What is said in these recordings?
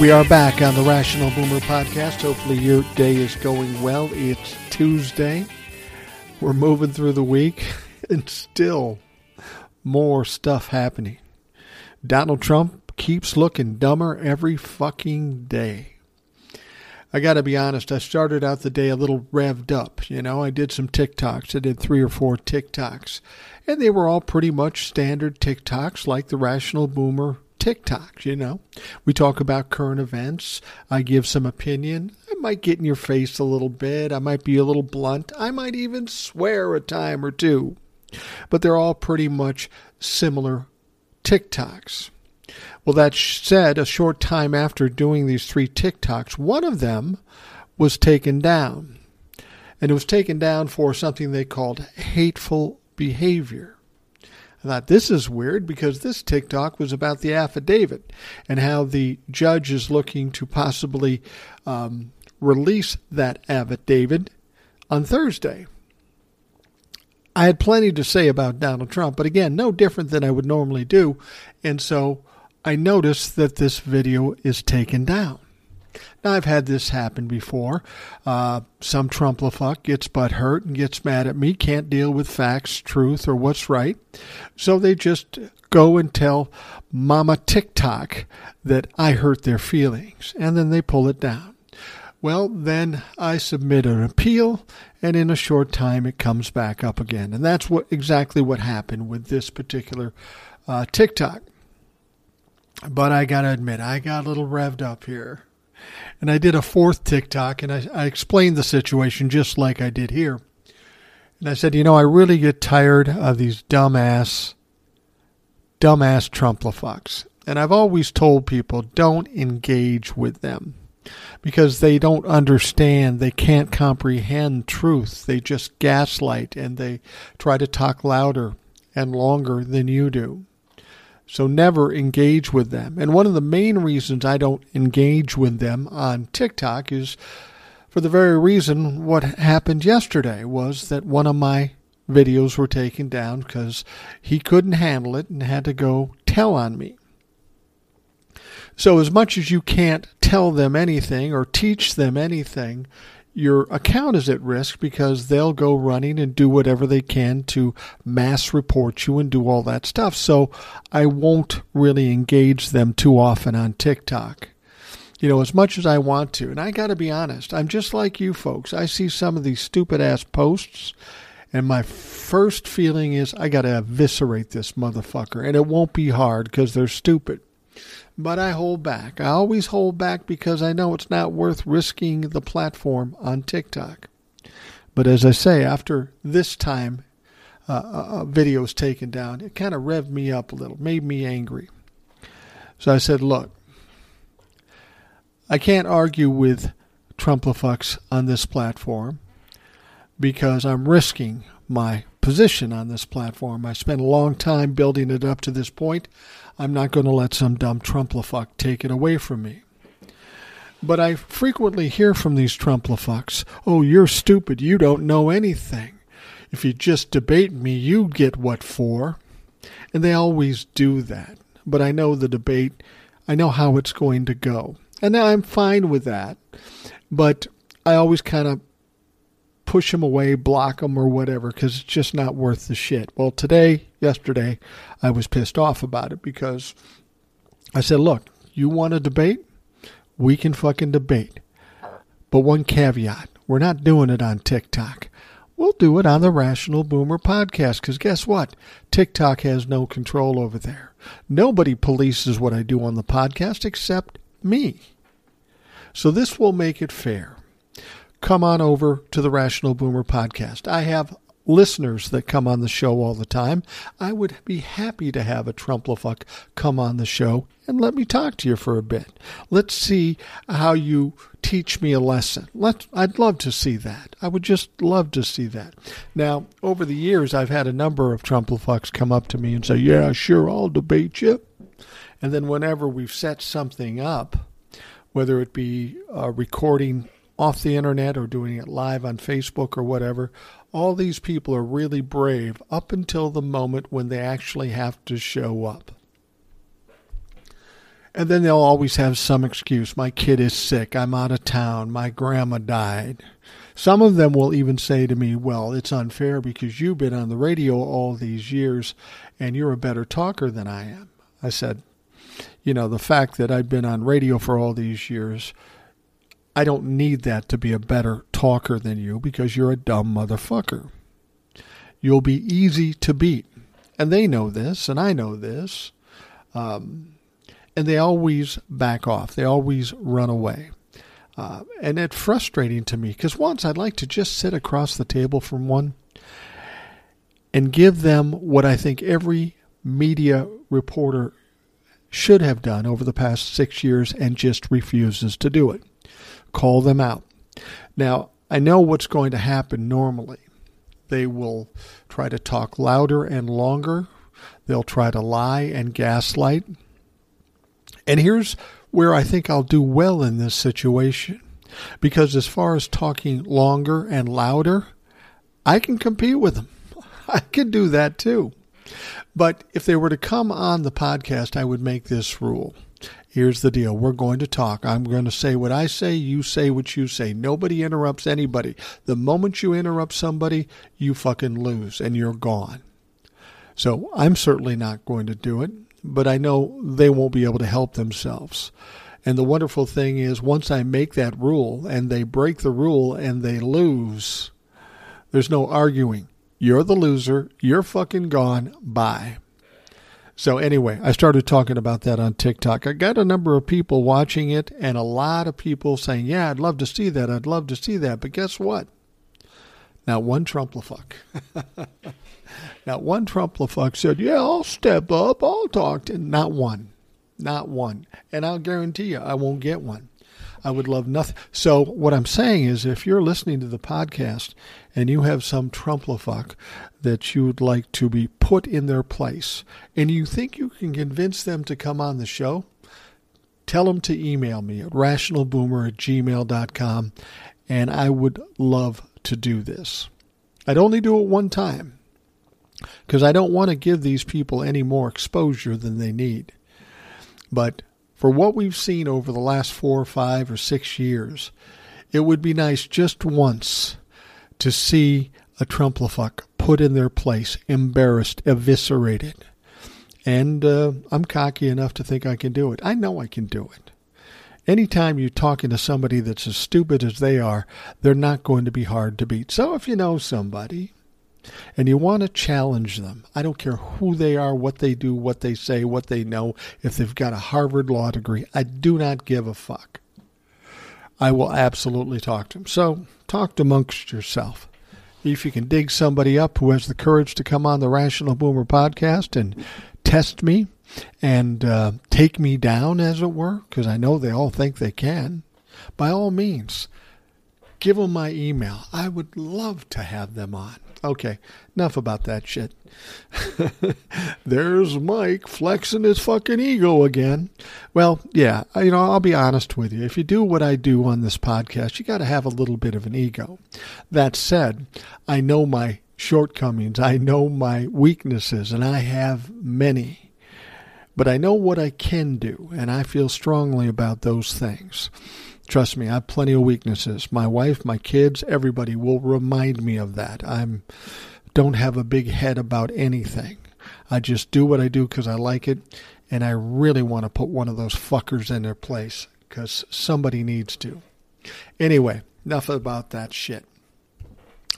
We are back on the Rational Boomer podcast. Hopefully, your day is going well. It's Tuesday. We're moving through the week, and still more stuff happening. Donald Trump keeps looking dumber every fucking day. I got to be honest, I started out the day a little revved up. You know, I did some TikToks. I did three or four TikToks, and they were all pretty much standard TikToks like the Rational Boomer TikToks, you know. We talk about current events. I give some opinion. I might get in your face a little bit. I might be a little blunt. I might even swear a time or two. But they're all pretty much similar TikToks. Well, that said, a short time after doing these three TikToks, one of them was taken down. And it was taken down for something they called hateful behavior. I thought this is weird because this TikTok was about the affidavit and how the judge is looking to possibly um, release that affidavit on Thursday. I had plenty to say about Donald Trump, but again, no different than I would normally do. And so I noticed that this video is taken down. Now, I've had this happen before. Uh, some Trumplafuck gets butt hurt and gets mad at me, can't deal with facts, truth, or what's right. So they just go and tell Mama TikTok that I hurt their feelings, and then they pull it down. Well, then I submit an appeal, and in a short time it comes back up again. And that's what exactly what happened with this particular uh, TikTok. But I got to admit, I got a little revved up here. And I did a fourth TikTok and I, I explained the situation just like I did here. And I said, you know, I really get tired of these dumbass, dumbass Trumplafucks. And I've always told people don't engage with them because they don't understand, they can't comprehend truth. They just gaslight and they try to talk louder and longer than you do. So never engage with them. And one of the main reasons I don't engage with them on TikTok is for the very reason what happened yesterday was that one of my videos were taken down because he couldn't handle it and had to go tell on me. So, as much as you can't tell them anything or teach them anything, your account is at risk because they'll go running and do whatever they can to mass report you and do all that stuff. So I won't really engage them too often on TikTok. You know, as much as I want to. And I got to be honest, I'm just like you folks. I see some of these stupid ass posts, and my first feeling is I got to eviscerate this motherfucker. And it won't be hard because they're stupid but I hold back. I always hold back because I know it's not worth risking the platform on TikTok. But as I say, after this time, uh, a video was taken down, it kind of revved me up a little, made me angry. So I said, look, I can't argue with Trumplafucks on this platform because I'm risking my position on this platform. I spent a long time building it up to this point. I'm not going to let some dumb Trumplafuck take it away from me. But I frequently hear from these Trumplafucks, oh, you're stupid, you don't know anything. If you just debate me, you get what for. And they always do that. But I know the debate, I know how it's going to go. And I'm fine with that. But I always kind of push them away, block them, or whatever, because it's just not worth the shit. Well, today, yesterday, I was pissed off about it because I said, look, you want to debate? We can fucking debate. But one caveat we're not doing it on TikTok. We'll do it on the Rational Boomer podcast because guess what? TikTok has no control over there. Nobody polices what I do on the podcast except me. So this will make it fair come on over to the Rational Boomer podcast. I have listeners that come on the show all the time. I would be happy to have a Trumplefuck come on the show and let me talk to you for a bit. Let's see how you teach me a lesson. Let I'd love to see that. I would just love to see that. Now, over the years, I've had a number of Trumplefucks come up to me and say, "Yeah, sure, I'll debate you." And then whenever we've set something up, whether it be a recording off the internet or doing it live on Facebook or whatever, all these people are really brave up until the moment when they actually have to show up. And then they'll always have some excuse. My kid is sick. I'm out of town. My grandma died. Some of them will even say to me, Well, it's unfair because you've been on the radio all these years and you're a better talker than I am. I said, You know, the fact that I've been on radio for all these years I don't need that to be a better talker than you because you're a dumb motherfucker. You'll be easy to beat. And they know this, and I know this. Um, and they always back off, they always run away. Uh, and it's frustrating to me because once I'd like to just sit across the table from one and give them what I think every media reporter should have done over the past six years and just refuses to do it call them out. Now, I know what's going to happen normally. They will try to talk louder and longer. They'll try to lie and gaslight. And here's where I think I'll do well in this situation. Because as far as talking longer and louder, I can compete with them. I can do that too. But if they were to come on the podcast, I would make this rule. Here's the deal. We're going to talk. I'm going to say what I say. You say what you say. Nobody interrupts anybody. The moment you interrupt somebody, you fucking lose and you're gone. So I'm certainly not going to do it, but I know they won't be able to help themselves. And the wonderful thing is, once I make that rule and they break the rule and they lose, there's no arguing. You're the loser. You're fucking gone. Bye. So anyway, I started talking about that on TikTok. I got a number of people watching it and a lot of people saying, "Yeah, I'd love to see that. I'd love to see that." But guess what? Not one Trumplefuck. not one Trumplefuck said, "Yeah, I'll step up. I'll talk to." Not one. Not one. And I'll guarantee you, I won't get one. I would love nothing. So what I'm saying is, if you're listening to the podcast and you have some Trumplefuck that you would like to be put in their place, and you think you can convince them to come on the show, tell them to email me at rationalboomer at gmail.com, and I would love to do this. I'd only do it one time because I don't want to give these people any more exposure than they need. But for what we've seen over the last four or five or six years, it would be nice just once to see a Trumplefuck put in their place, embarrassed, eviscerated. And uh, I'm cocky enough to think I can do it. I know I can do it. Anytime you're talking to somebody that's as stupid as they are, they're not going to be hard to beat. So if you know somebody and you want to challenge them, I don't care who they are, what they do, what they say, what they know, if they've got a Harvard law degree, I do not give a fuck. I will absolutely talk to them. So talk amongst yourself. If you can dig somebody up who has the courage to come on the Rational Boomer podcast and test me and uh, take me down, as it were, because I know they all think they can, by all means, give them my email. I would love to have them on. Okay, enough about that shit. There's Mike flexing his fucking ego again. Well, yeah, you know, I'll be honest with you. If you do what I do on this podcast, you got to have a little bit of an ego. That said, I know my shortcomings, I know my weaknesses, and I have many. But I know what I can do, and I feel strongly about those things. Trust me, I have plenty of weaknesses. My wife, my kids, everybody will remind me of that. I'm don't have a big head about anything. I just do what I do because I like it, and I really want to put one of those fuckers in their place because somebody needs to. Anyway, enough about that shit.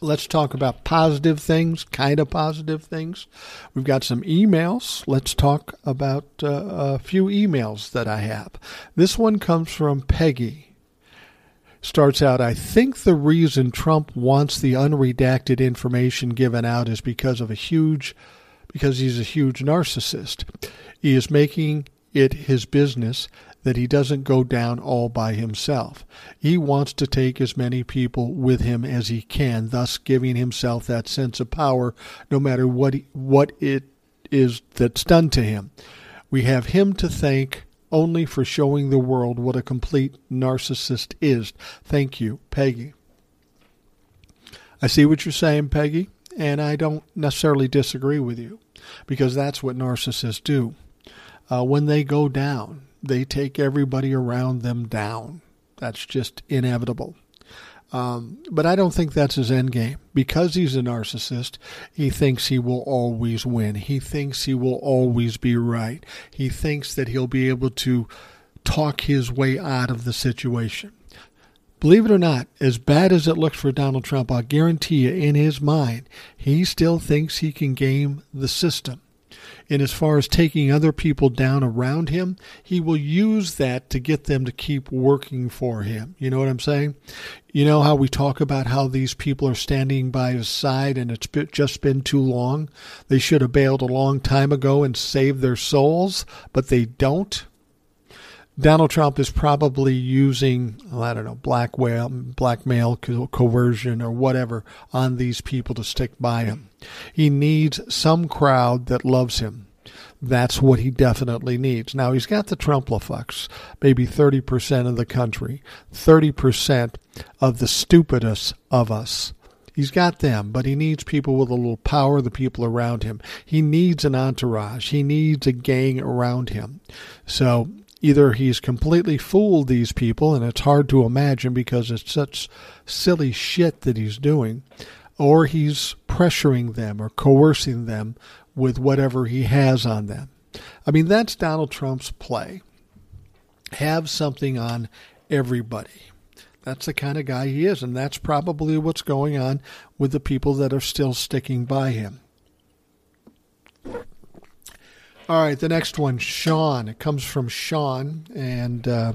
Let's talk about positive things, kind of positive things. We've got some emails. Let's talk about uh, a few emails that I have. This one comes from Peggy. Starts out I think the reason Trump wants the unredacted information given out is because of a huge because he's a huge narcissist. He is making it his business that he doesn't go down all by himself. He wants to take as many people with him as he can, thus giving himself that sense of power no matter what he, what it is that's done to him. We have him to thank only for showing the world what a complete narcissist is. Thank you, Peggy. I see what you're saying, Peggy, and I don't necessarily disagree with you because that's what narcissists do. Uh, when they go down, they take everybody around them down. That's just inevitable. Um, but I don't think that's his end game. Because he's a narcissist, he thinks he will always win. He thinks he will always be right. He thinks that he'll be able to talk his way out of the situation. Believe it or not, as bad as it looks for Donald Trump, I guarantee you, in his mind, he still thinks he can game the system. And as far as taking other people down around him, he will use that to get them to keep working for him. You know what I'm saying? You know how we talk about how these people are standing by his side and it's just been too long? They should have bailed a long time ago and saved their souls, but they don't. Donald Trump is probably using, well, I don't know, blackmail, blackmail, co- coercion, or whatever on these people to stick by him. He needs some crowd that loves him. That's what he definitely needs. Now, he's got the Trumplefux, maybe 30% of the country, 30% of the stupidest of us. He's got them, but he needs people with a little power, the people around him. He needs an entourage. He needs a gang around him. So either he's completely fooled these people, and it's hard to imagine because it's such silly shit that he's doing, or he's pressuring them or coercing them with whatever he has on them. I mean, that's Donald Trump's play. Have something on everybody. That's the kind of guy he is, and that's probably what's going on with the people that are still sticking by him. All right, the next one, Sean. It comes from Sean, and uh,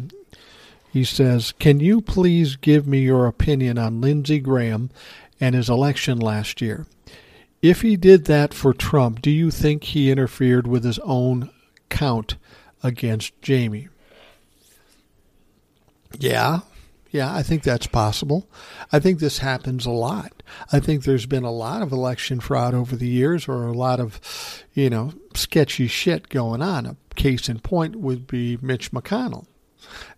he says, Can you please give me your opinion on Lindsey Graham and his election last year? If he did that for Trump, do you think he interfered with his own count against Jaime? Yeah, yeah, I think that's possible. I think this happens a lot. I think there's been a lot of election fraud over the years or a lot of, you know, sketchy shit going on. A case in point would be Mitch McConnell.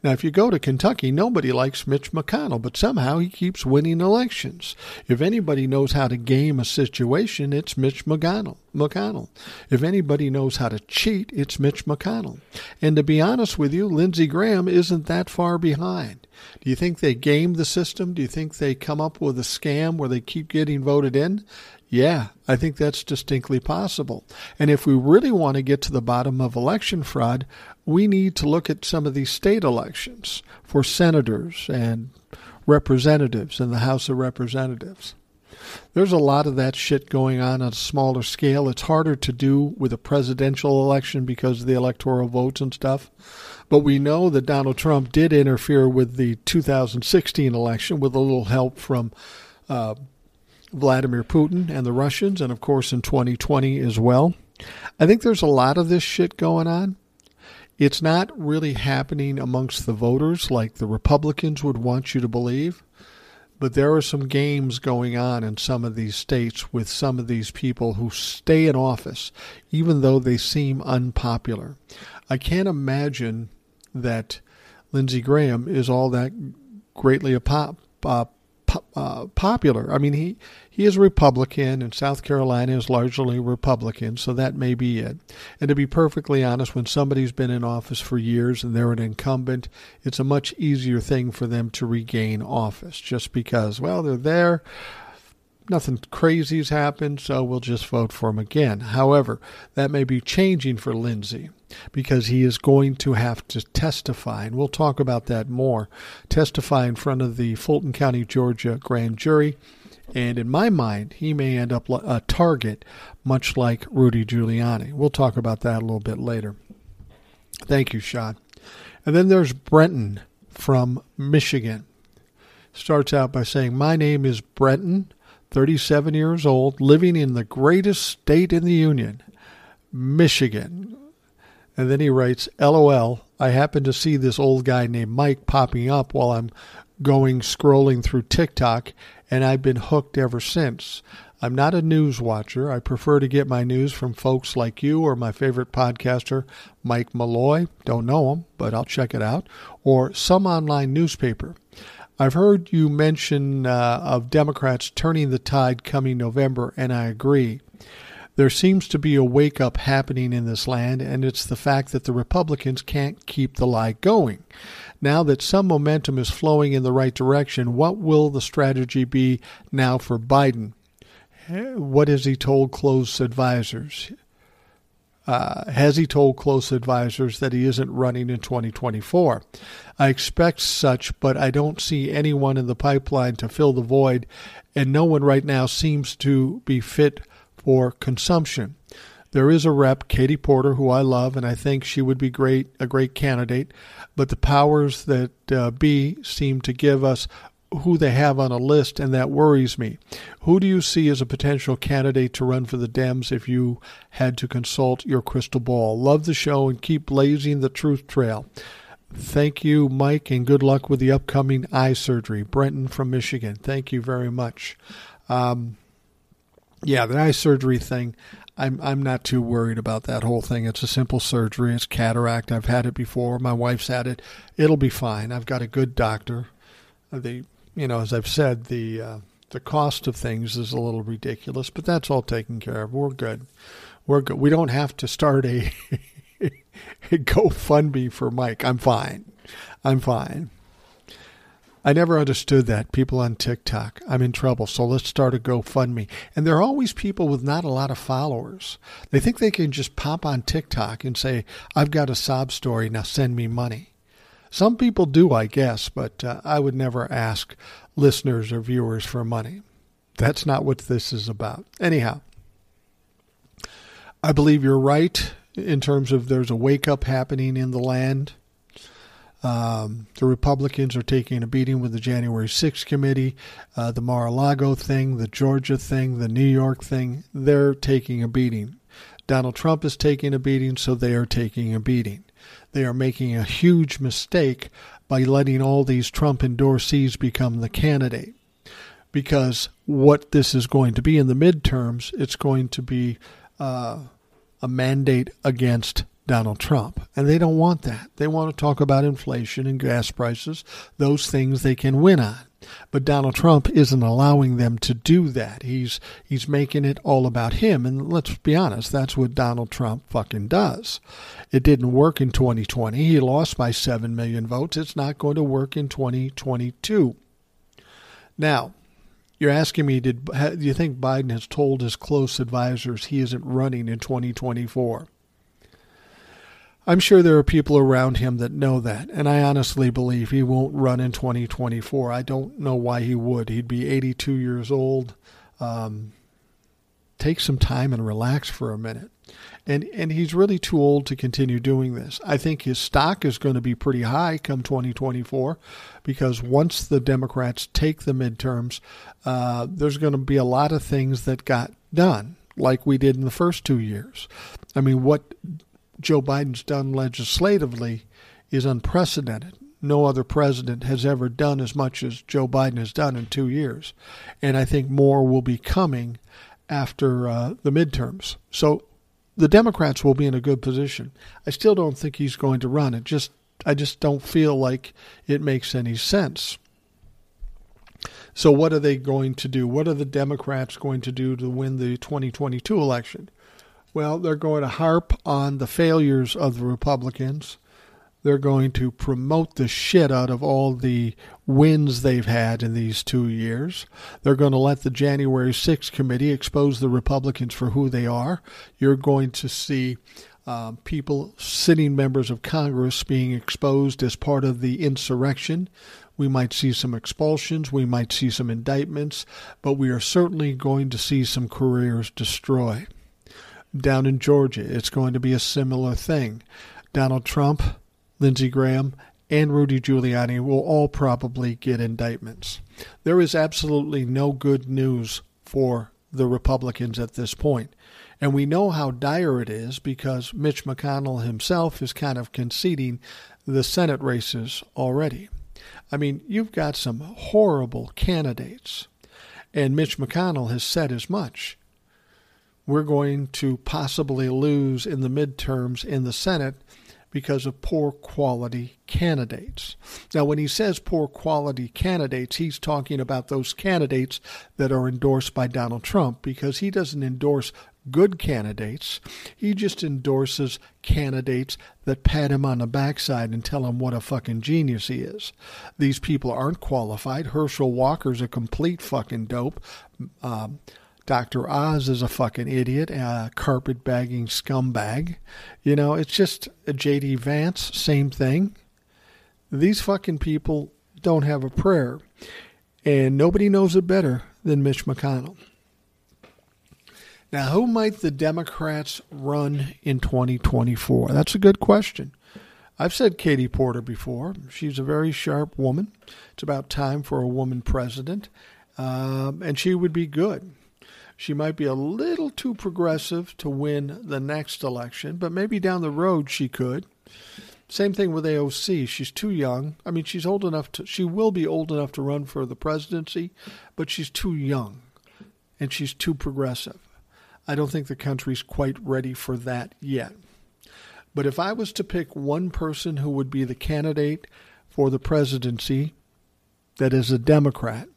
Now, if you go to Kentucky, nobody likes Mitch McConnell, but somehow he keeps winning elections. If anybody knows how to game a situation, it's Mitch McConnell. McConnell. If anybody knows how to cheat, it's Mitch McConnell. And to be honest with you, Lindsey Graham isn't that far behind. Do you think they game the system? Do you think they come up with a scam where they keep getting voted in? Yeah, I think that's distinctly possible. And if we really want to get to the bottom of election fraud, we need to look at some of these state elections for senators and representatives in the House of Representatives. There's a lot of that shit going on on a smaller scale. It's harder to do with a presidential election because of the electoral votes and stuff. But we know that Donald Trump did interfere with the 2016 election with a little help from uh, Vladimir Putin and the Russians, and of course in 2020 as well. I think there's a lot of this shit going on. It's not really happening amongst the voters like the Republicans would want you to believe, but there are some games going on in some of these states with some of these people who stay in office, even though they seem unpopular. I can't imagine that Lindsey Graham is all that greatly a pop, uh, uh, popular. I mean, he he is Republican, and South Carolina is largely Republican, so that may be it. And to be perfectly honest, when somebody's been in office for years and they're an incumbent, it's a much easier thing for them to regain office, just because well they're there nothing crazy's happened, so we'll just vote for him again. However, that may be changing for Lindsey because he is going to have to testify, and we'll talk about that more. Testify in front of the Fulton County, Georgia grand jury. And in my mind, he may end up a target, much like Rudy Giuliani. We'll talk about that a little bit later. Thank you, Sean. And then there's Brenton from Michigan. starts out by saying, My name is Brenton, 37 years old, living in the greatest state in the Union, Michigan. And then he writes, LOL, I happen to see this old guy named Mike popping up while I'm going scrolling through TikTok, and I've been hooked ever since. I'm not a news watcher. I prefer to get my news from folks like you or my favorite podcaster, Mike Malloy. Don't know him, but I'll check it out. Or some online newspaper. I've heard you mention uh, of Democrats turning the tide coming November, and I agree. There seems to be a wake up happening in this land, and it's the fact that the Republicans can't keep the lie going. Now that some momentum is flowing in the right direction, what will the strategy be now for Biden? What has he told close advisors? Uh, has he told close advisors that he isn't running in 2024? I expect such, but I don't see anyone in the pipeline to fill the void, and no one right now seems to be fit for consumption. There is a rep, Katie Porter, who I love, and I think she would be great, a great candidate. But the powers that uh, be seem to give us who they have on a list, and that worries me. Who do you see as a potential candidate to run for the Dems if you had to consult your crystal ball? Love the show and keep blazing the truth trail. Thank you, Mike, and good luck with the upcoming eye surgery. Brenton from Michigan. Thank you very much. Um, yeah, the eye surgery thing. I'm I'm not too worried about that whole thing. It's a simple surgery. It's cataract. I've had it before. My wife's had it. It'll be fine. I've got a good doctor. The you know, as I've said, the uh, the cost of things is a little ridiculous, but that's all taken care of. We're good. We're good. We don't have to start a, a GoFundMe for Mike. I'm fine. I'm fine. I never understood that. People on TikTok, I'm in trouble, so let's start a GoFundMe. And there are always people with not a lot of followers. They think they can just pop on TikTok and say, I've got a sob story, now send me money. Some people do, I guess, but uh, I would never ask listeners or viewers for money. That's not what this is about. Anyhow, I believe you're right in terms of there's a wake up happening in the land. Um, the Republicans are taking a beating with the January 6th committee, uh, the Mar a Lago thing, the Georgia thing, the New York thing. They're taking a beating. Donald Trump is taking a beating, so they are taking a beating they are making a huge mistake by letting all these Trump endorsees become the candidate. Because what this is going to be in the midterms, it's going to be uh, a mandate against Donald Trump. And they don't want that. They want to talk about inflation and gas prices, those things they can win on. But Donald Trump isn't allowing them to do that. He's he's making it all about him. And let's be honest, that's what Donald Trump fucking does. It didn't work in 2020. He lost by 7 million votes. It's not going to work in 2022. Now, you're asking me, did do you think Biden has told his close advisors he isn't running in 2024? I'm sure there are people around him that know that, and I honestly believe he won't run in 2024. I don't know why he would. He'd be 82 years old. Um, take some time and relax for a minute. And and he's really too old to continue doing this. I think his stock is going to be pretty high come 2024 because once the Democrats take the midterms, uh, there's going to be a lot of things that got done like we did in the first two years. I mean, what Joe Biden's done legislatively is unprecedented. No other president has ever done as much as Joe Biden has done in two years. And I think more will be coming after uh, the midterms. So the Democrats will be in a good position. I still don't think he's going to run. It just I just don't feel like it makes any sense. So what are they going to do? What are the Democrats going to do to win the 2022 election? Well, they're going to harp on the failures of the Republicans. They're going to promote the shit out of all the wins they've had in these two years. They're going to let the January 6th committee expose the Republicans for who they are. You're going to see uh, people, sitting members of Congress, being exposed as part of the insurrection. We might see some expulsions, we might see some indictments, but we are certainly going to see some careers destroyed down in Georgia. It's going to be a similar thing. Donald Trump, Lindsey Graham, and Rudy Giuliani will all probably get indictments. There is absolutely no good news for the Republicans at this point. And we know how dire it is because Mitch McConnell himself is kind of conceding the Senate races already. I mean, you've got some horrible candidates, and Mitch McConnell has said as much. We're going to possibly lose in the midterms in the Senate because of poor quality candidates. Now, when he says poor quality candidates, he's talking about those candidates that are endorsed by Donald Trump because he doesn't endorse good candidates. He just endorses candidates that pat him on the backside and tell him what a fucking genius he is. These people aren't qualified. Herschel Walker's a complete fucking dope. Um, Dr. Oz is a fucking idiot, a carpet bagging scumbag. You know, it's just J.D. Vance, same thing. These fucking people don't have a prayer. And nobody knows it better than Mitch McConnell. Now, who might the Democrats run in 2024? That's a good question. I've said Katie Porter before. She's a very sharp woman. It's about time for a woman president, um, and she would be good. She might be a little too progressive to win the next election, but maybe down the road she could. Same thing with AOC. She's too young. I mean, she's old enough to, she will be old enough to run for the presidency, but she's too young and she's too progressive. I don't think the country's quite ready for that yet. But if I was to pick one person who would be the candidate for the presidency that is a Democrat,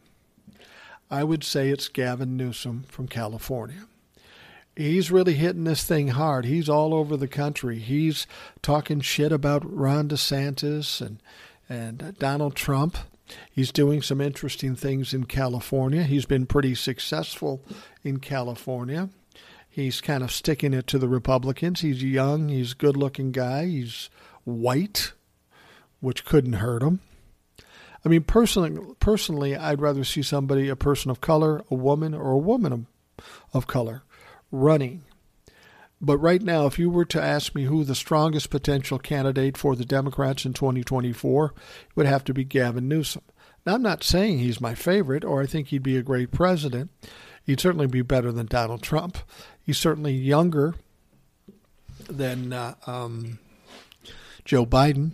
I would say it's Gavin Newsom from California. He's really hitting this thing hard. He's all over the country. He's talking shit about Ron DeSantis and and uh, Donald Trump. He's doing some interesting things in California. He's been pretty successful in California. He's kind of sticking it to the Republicans. He's young. He's a good-looking guy. He's white, which couldn't hurt him. I mean, personally, personally, I'd rather see somebody, a person of color, a woman, or a woman of, of color, running. But right now, if you were to ask me who the strongest potential candidate for the Democrats in 2024, it would have to be Gavin Newsom. Now, I'm not saying he's my favorite or I think he'd be a great president. He'd certainly be better than Donald Trump. He's certainly younger than uh, um, Joe Biden.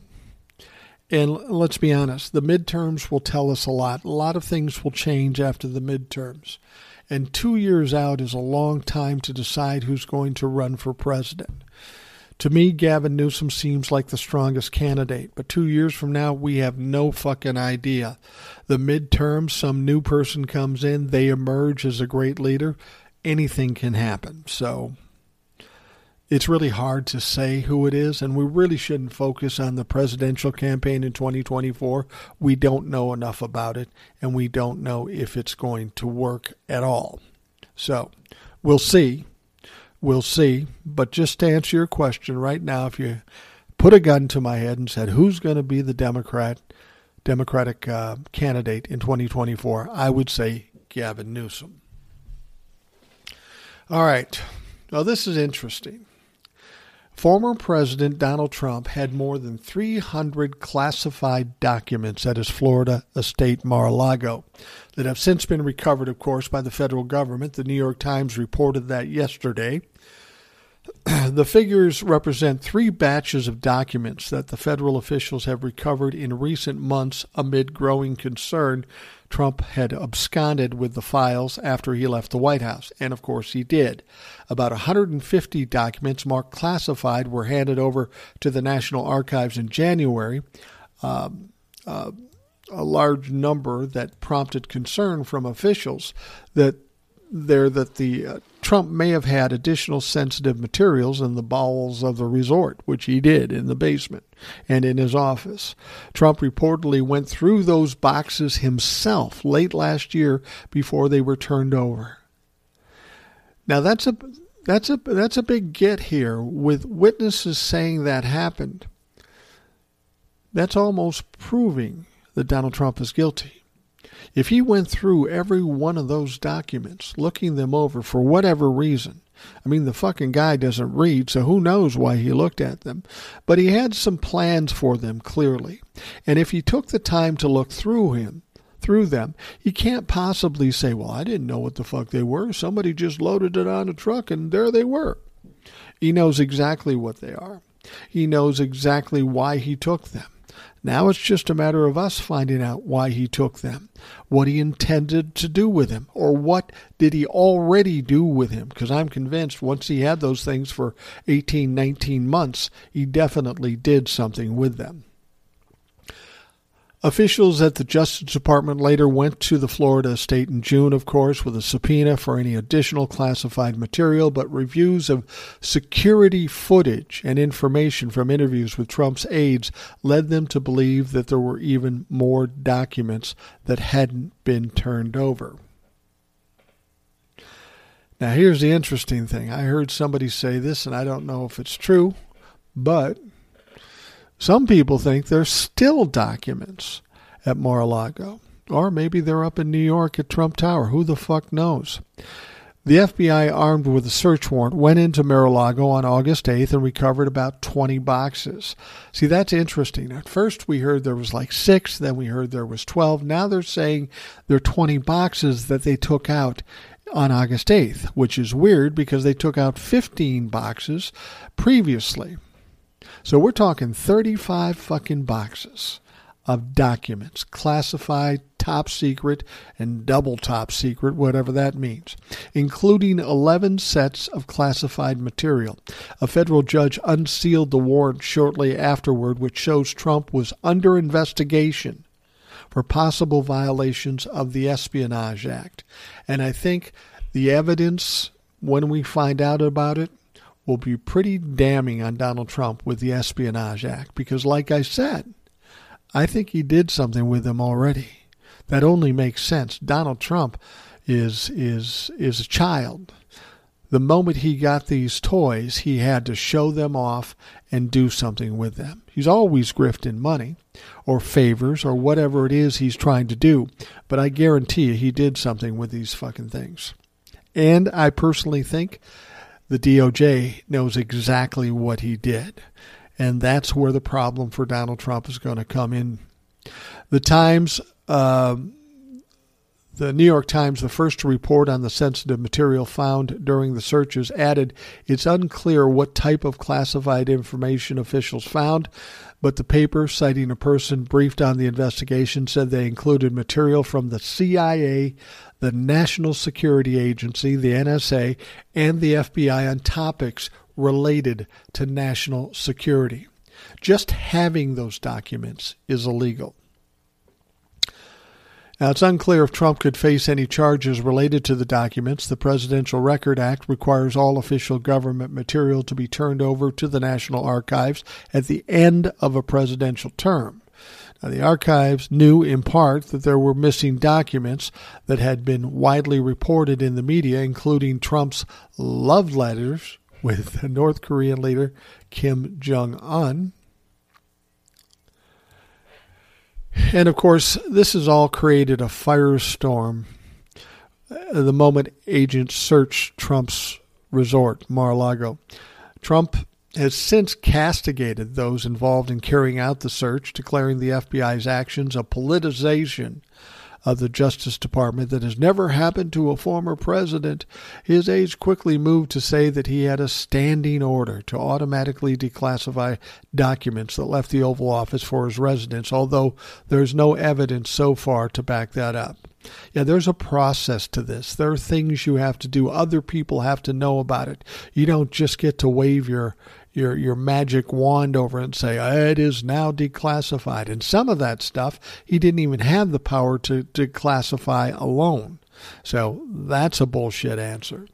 And let's be honest, the midterms will tell us a lot. A lot of things will change after the midterms. And two years out is a long time to decide who's going to run for president. To me, Gavin Newsom seems like the strongest candidate, but two years from now, we have no fucking idea. The midterms, some new person comes in, they emerge as a great leader. Anything can happen. So it's really hard to say who it is, and we really shouldn't focus on the presidential campaign in 2024. We don't know enough about it, and we don't know if it's going to work at all. So we'll see. We'll see. But just to answer your question right now, if you put a gun to my head and said, who's going to be the Democrat, Democratic uh, candidate in 2024, I would say Gavin Newsom. All right. Now, this is interesting. Former President Donald Trump had more than 300 classified documents at his Florida estate Mar a Lago that have since been recovered, of course, by the federal government. The New York Times reported that yesterday. the figures represent three batches of documents that the federal officials have recovered in recent months amid growing concern Trump had absconded with the files after he left the White House. And of course, he did. About 150 documents marked classified were handed over to the National Archives in January. Um, uh, a large number that prompted concern from officials that there that the uh, Trump may have had additional sensitive materials in the bowels of the resort, which he did in the basement and in his office. Trump reportedly went through those boxes himself late last year before they were turned over. Now that's a that's a that's a big get here with witnesses saying that happened. That's almost proving that Donald Trump is guilty. If he went through every one of those documents, looking them over for whatever reason, I mean, the fucking guy doesn't read, so who knows why he looked at them. But he had some plans for them, clearly. And if he took the time to look through him, through them, he can't possibly say, Well, I didn't know what the fuck they were. Somebody just loaded it on a truck and there they were. He knows exactly what they are. He knows exactly why he took them. Now it's just a matter of us finding out why he took them, what he intended to do with them, or what did he already do with him. Because I'm convinced once he had those things for 18, 19 months, he definitely did something with them. Officials at the Justice Department later went to the Florida estate in June, of course, with a subpoena for any additional classified material, but reviews of security footage and information from interviews with Trump's aides led them to believe that there were even more documents that hadn't been turned over. Now, here's the interesting thing. I heard somebody say this, and I don't know if it's true, but some people think there's still documents at Mar-a-Lago. Or maybe they're up in New York at Trump Tower. Who the fuck knows? The FBI, armed with a search warrant, went into Mar-a-Lago on August 8th and recovered about 20 boxes. See, that's interesting. At first, we heard there was like six, then we heard there was 12. Now they're saying there are 20 boxes that they took out on August 8th, which is weird because they took out 15 boxes previously. So we're talking 35 fucking boxes of documents, classified, top secret, and double top secret, whatever that means, including 11 sets of classified material. A federal judge unsealed the warrant shortly afterward, which shows Trump was under investigation for possible violations of the Espionage Act. And I think the evidence, when we find out about it, will be pretty damning on Donald Trump with the Espionage Act because, like I said, I think he did something with them already. That only makes sense. Donald Trump is is is a child. The moment he got these toys, he had to show them off and do something with them. He's always grifting money or favors or whatever it is he's trying to do, but I guarantee you he did something with these fucking things. And I personally think the DOJ knows exactly what he did. And that's where the problem for Donald Trump is going to come in. The Times, uh, the New York Times, the first to report on the sensitive material found during the searches, added it's unclear what type of classified information officials found, but the paper, citing a person briefed on the investigation, said they included material from the CIA, the National Security Agency, the NSA, and the FBI on topics related to national security. Just having those documents is illegal. Now, it's unclear if Trump could face any charges related to the documents. The Presidential Record Act requires all official government material to be turned over to the National Archives at the end of a presidential term. Now, the archives knew in part that there were missing documents that had been widely reported in the media, including Trump's love letters with North Korean leader Kim Jong un. And of course, this has all created a firestorm uh, the moment agents searched Trump's resort, Mar a Lago. Trump has since castigated those involved in carrying out the search, declaring the FBI's actions a politicization of the Justice Department that has never happened to a former president. His aides quickly moved to say that he had a standing order to automatically declassify documents that left the Oval Office for his residence, although there's no evidence so far to back that up. Yeah, there's a process to this. There are things you have to do. Other people have to know about it. You don't just get to wave your your your magic wand over and say ah, it is now declassified. And some of that stuff he didn't even have the power to declassify alone. So that's a bullshit answer.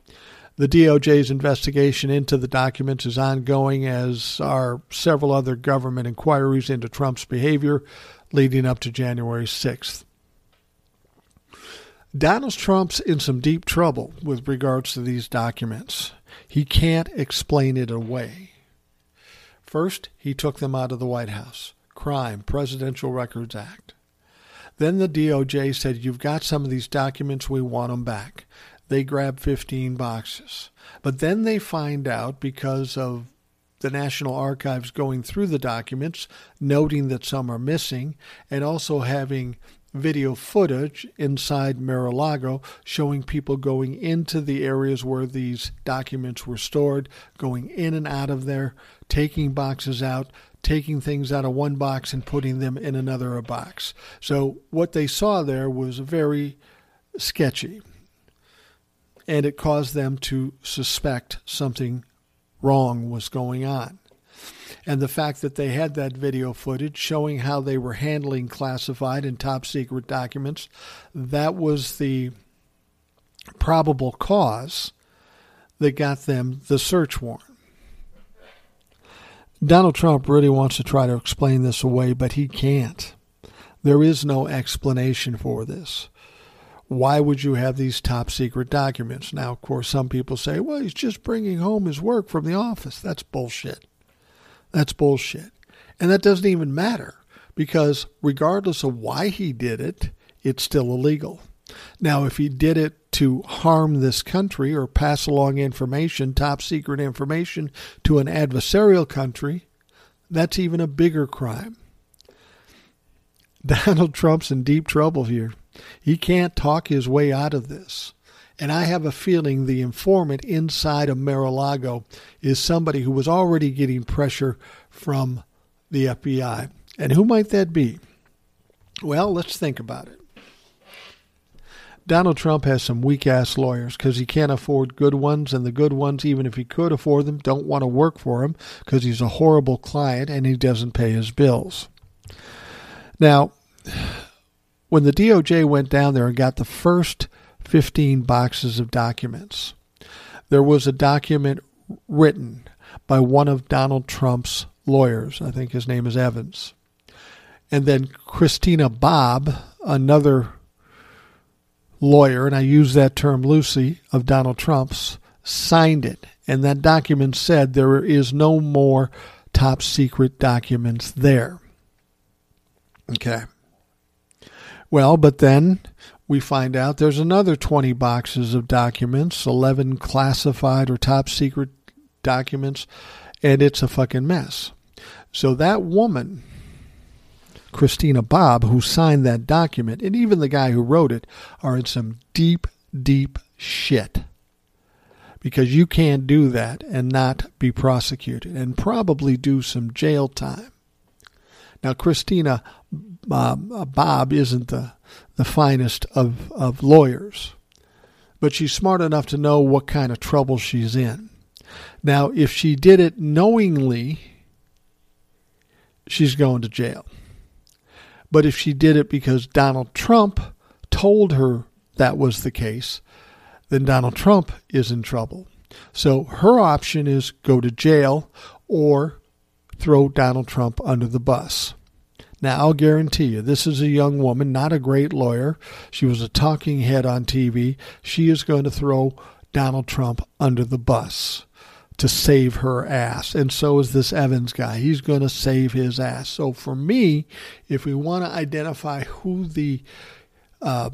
The DOJ's investigation into the documents is ongoing, as are several other government inquiries into Trump's behavior leading up to January 6th. Donald Trump's in some deep trouble with regards to these documents. He can't explain it away. First, he took them out of the White House. Crime, Presidential Records Act. Then the DOJ said, You've got some of these documents, we want them back. They grab 15 boxes. But then they find out because of the National Archives going through the documents, noting that some are missing, and also having video footage inside Mar-a-Lago showing people going into the areas where these documents were stored, going in and out of there, taking boxes out, taking things out of one box and putting them in another box. So what they saw there was very sketchy. And it caused them to suspect something wrong was going on and the fact that they had that video footage showing how they were handling classified and top secret documents, that was the probable cause that got them the search warrant. Donald Trump really wants to try to explain this away, but he can't. There is no explanation for this. Why would you have these top secret documents? Now, of course, some people say, well, he's just bringing home his work from the office. That's bullshit. That's bullshit. And that doesn't even matter because regardless of why he did it, it's still illegal. Now, if he did it to harm this country or pass along information, top secret information, to an adversarial country, that's even a bigger crime. Donald Trump's in deep trouble here. He can't talk his way out of this. And I have a feeling the informant inside of Mar-a-Lago is somebody who was already getting pressure from the FBI. And who might that be? Well, let's think about it. Donald Trump has some weak ass lawyers because he can't afford good ones, and the good ones, even if he could afford them, don't want to work for him because he's a horrible client and he doesn't pay his bills. Now, when the DOJ went down there and got the first 15 boxes of documents. There was a document written by one of Donald Trump's lawyers. I think his name is Evans. And then Christina Bobb, another lawyer, and I use that term loosely, of Donald Trump's, signed it. And that document said there is no more top secret documents there. Okay. Well, but then we find out there's another 20 boxes of documents, 11 classified or top secret documents, and it's a fucking mess. So that woman, Christina Bobb, who signed that document, and even the guy who wrote it, are in some deep, deep shit. Because you can't do that and not be prosecuted and probably do some jail time. Now, Christina uh, Bobb isn't the the finest of, of lawyers, but she's smart enough to know what kind of trouble she's in. Now, if she did it knowingly, she's going to jail. But if she did it because Donald Trump told her that was the case, then Donald Trump is in trouble. So her option is go to jail or throw Donald Trump under the bus. Now, I'll guarantee you, this is a young woman, not a great lawyer. She was a talking head on TV. She is going to throw Donald Trump under the bus to save her ass. And so is this Evans guy. He's going to save his ass. So for me, if we want to identify who the uh,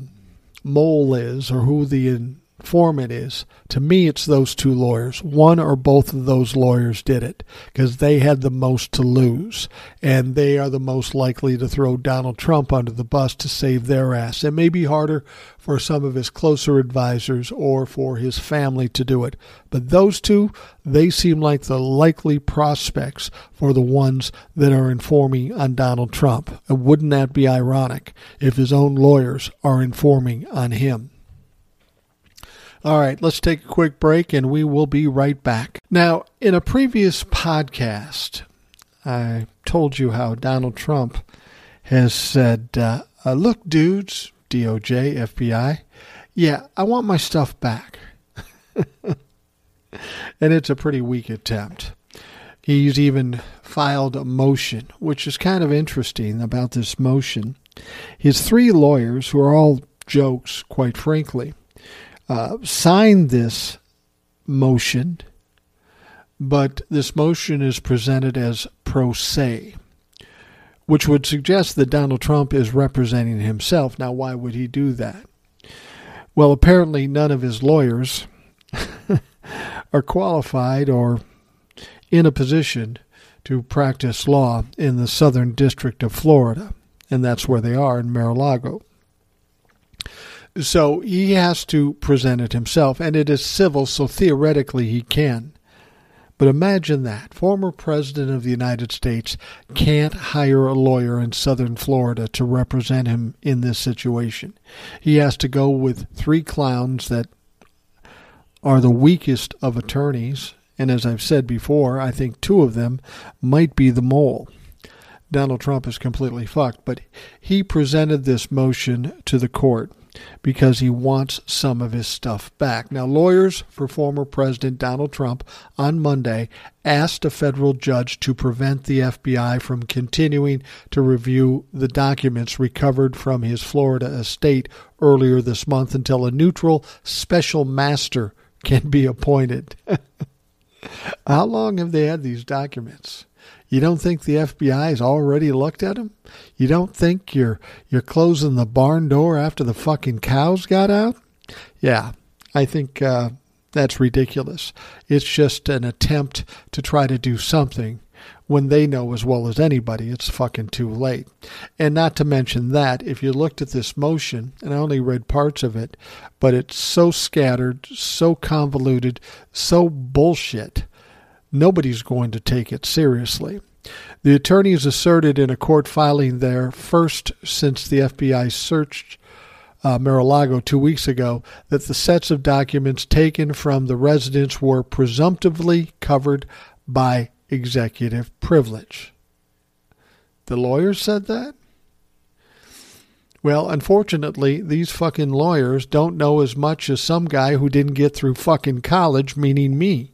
mole is or who the informant it is. To me, it's those two lawyers. One or both of those lawyers did it because they had the most to lose, and they are the most likely to throw Donald Trump under the bus to save their ass. It may be harder for some of his closer advisors or for his family to do it, but those two, they seem like the likely prospects for the ones that are informing on Donald Trump. And wouldn't that be ironic if his own lawyers are informing on him? All right, let's take a quick break and we will be right back. Now, in a previous podcast, I told you how Donald Trump has said, uh, uh, Look, dudes, DOJ, FBI, yeah, I want my stuff back. and it's a pretty weak attempt. He's even filed a motion, which is kind of interesting about this motion. His three lawyers, who are all jokes, quite frankly, uh, signed this motion, but this motion is presented as pro se, which would suggest that Donald Trump is representing himself. Now, why would he do that? Well, apparently, none of his lawyers are qualified or in a position to practice law in the Southern District of Florida, and that's where they are in Mar-a-Lago. So he has to present it himself, and it is civil, so theoretically he can. But imagine that. Former President of the United States can't hire a lawyer in southern Florida to represent him in this situation. He has to go with three clowns that are the weakest of attorneys. And as I've said before, I think two of them might be the mole. Donald Trump is completely fucked, but he presented this motion to the court because he wants some of his stuff back. Now, lawyers for former President Donald Trump on Monday asked a federal judge to prevent the FBI from continuing to review the documents recovered from his Florida estate earlier this month until a neutral special master can be appointed. How long have they had these documents? You don't think the FBI has already looked at them? You don't think you're you're closing the barn door after the fucking cows got out? Yeah, I think uh, that's ridiculous. It's just an attempt to try to do something when they know as well as anybody it's fucking too late. And not to mention that, if you looked at this motion, and I only read parts of it, but it's so scattered, so convoluted, so bullshit nobody's going to take it seriously. The attorneys asserted in a court filing there, first since the FBI searched uh, Mar-a-Lago two weeks ago, that the sets of documents taken from the residence were presumptively covered by executive privilege. The lawyers said that? Well, unfortunately, these fucking lawyers don't know as much as some guy who didn't get through fucking college, meaning me.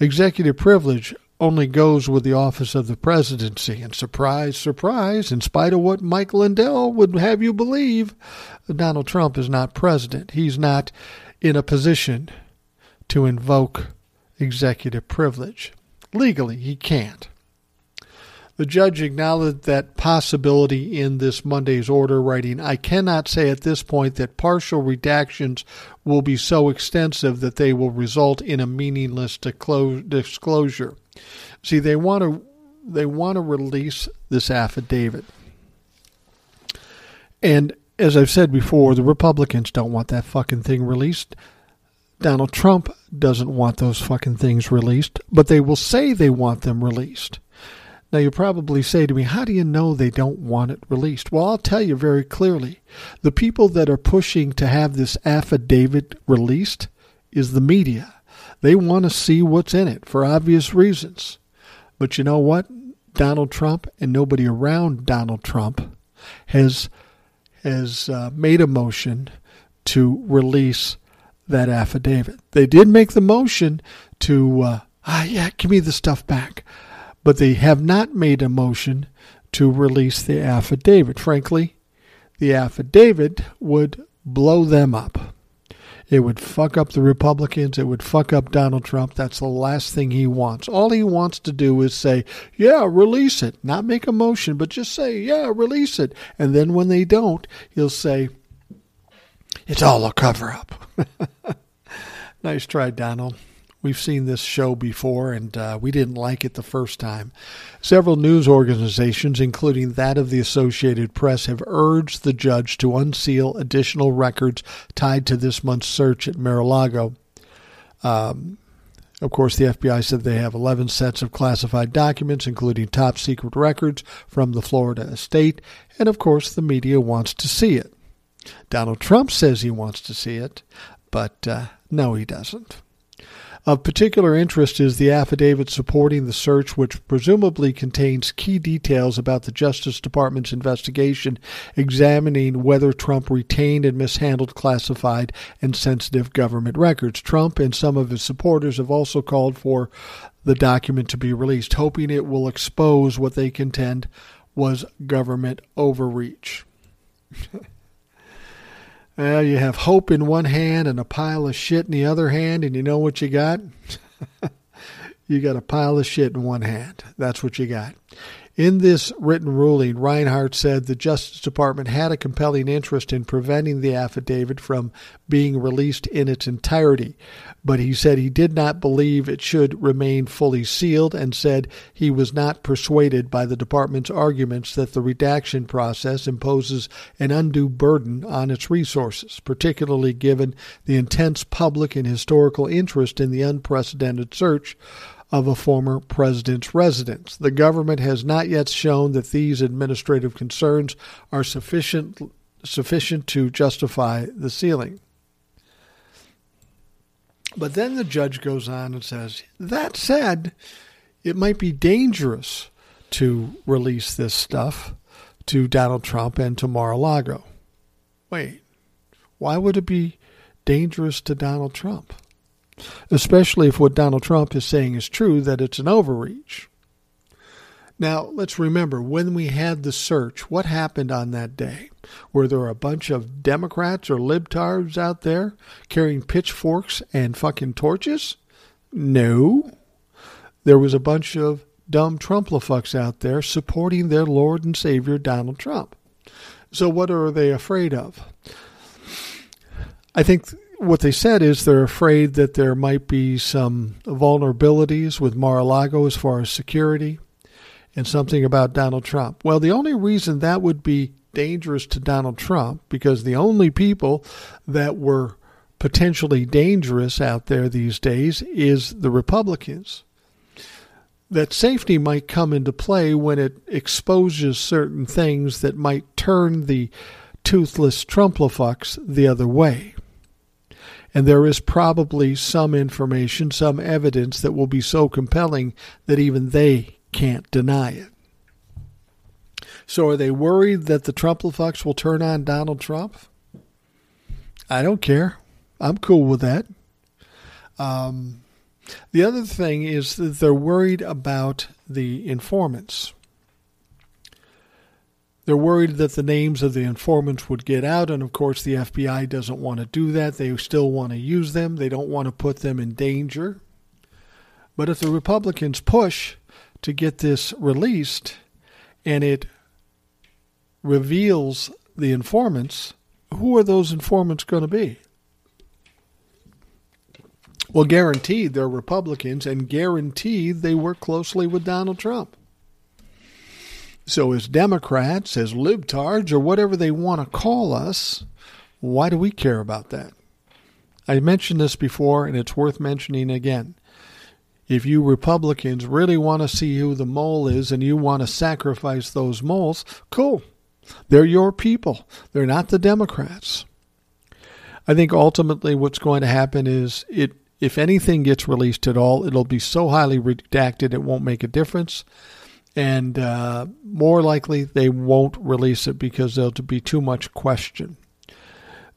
Executive privilege only goes with the office of the presidency. And surprise, surprise, in spite of what Mike Lindell would have you believe, Donald Trump is not president. He's not in a position to invoke executive privilege. Legally, he can't. The judge acknowledged that possibility in this Monday's order, writing, I cannot say at this point that partial redactions will be so extensive that they will result in a meaningless disclosure. See, they want to they want to release this affidavit. And as I've said before, the Republicans don't want that fucking thing released. Donald Trump doesn't want those fucking things released, but they will say they want them released. Now, you probably say to me, How do you know they don't want it released? Well, I'll tell you very clearly. The people that are pushing to have this affidavit released is the media. They want to see what's in it for obvious reasons. But you know what? Donald Trump and nobody around Donald Trump has has uh, made a motion to release that affidavit. They did make the motion to, uh, ah, yeah, give me the stuff back but they have not made a motion to release the affidavit. Frankly, the affidavit would blow them up. It would fuck up the Republicans. It would fuck up Donald Trump. That's the last thing he wants. All he wants to do is say, yeah, release it. Not make a motion, but just say, yeah, release it. And then when they don't, he'll say, it's all a cover up. nice try, Donald. We've seen this show before, and uh, we didn't like it the first time. Several news organizations, including that of the Associated Press, have urged the judge to unseal additional records tied to this month's search at Mar a Lago. Um, of course, the FBI said they have 11 sets of classified documents, including top secret records from the Florida estate, and of course, the media wants to see it. Donald Trump says he wants to see it, but uh, no, he doesn't. Of particular interest is the affidavit supporting the search, which presumably contains key details about the Justice Department's investigation examining whether Trump retained and mishandled classified and sensitive government records. Trump and some of his supporters have also called for the document to be released, hoping it will expose what they contend was government overreach. Well, you have hope in one hand and a pile of shit in the other hand, and you know what you got? You got a pile of shit in one hand. That's what you got. In this written ruling, Reinhart said the Justice Department had a compelling interest in preventing the affidavit from being released in its entirety, but he said he did not believe it should remain fully sealed and said he was not persuaded by the department's arguments that the redaction process imposes an undue burden on its resources, particularly given the intense public and historical interest in the unprecedented search of a former president's residence. The government has not yet shown that these administrative concerns are sufficient sufficient to justify the sealing. But then the judge goes on and says, that said, it might be dangerous to release this stuff to Donald Trump and to Mar a Lago. Wait, why would it be dangerous to Donald Trump? Especially if what Donald Trump is saying is true, that it's an overreach. Now, let's remember when we had the search, what happened on that day? Were there a bunch of Democrats or libtards out there carrying pitchforks and fucking torches? No. There was a bunch of dumb Trumplafucks out there supporting their Lord and Savior Donald Trump. So, what are they afraid of? I think what they said is they're afraid that there might be some vulnerabilities with Mar-a-Lago as far as security and something about Donald Trump. Well, the only reason that would be dangerous to Donald Trump, because the only people that were potentially dangerous out there these days is the Republicans. That safety might come into play when it exposes certain things that might turn the toothless Trumplafucks the other way and there is probably some information, some evidence that will be so compelling that even they can't deny it. So are they worried that the Trumplafucks will turn on Donald Trump? I don't care. I'm cool with that. Um, the other thing is that they're worried about the informants. They're worried that the names of the informants would get out, and of course, the FBI doesn't want to do that. They still want to use them, they don't want to put them in danger. But if the Republicans push to get this released and it reveals the informants, who are those informants going to be? Well, guaranteed they're Republicans and guaranteed they work closely with Donald Trump. So, as Democrats, as libtards, or whatever they want to call us, why do we care about that? I mentioned this before, and it's worth mentioning again. If you Republicans really want to see who the mole is and you want to sacrifice those moles, cool. They're your people. They're not the Democrats. I think ultimately what's going to happen is it if anything gets released at all, it'll be so highly redacted it won't make a difference and uh, more likely they won't release it because there'll be too much question.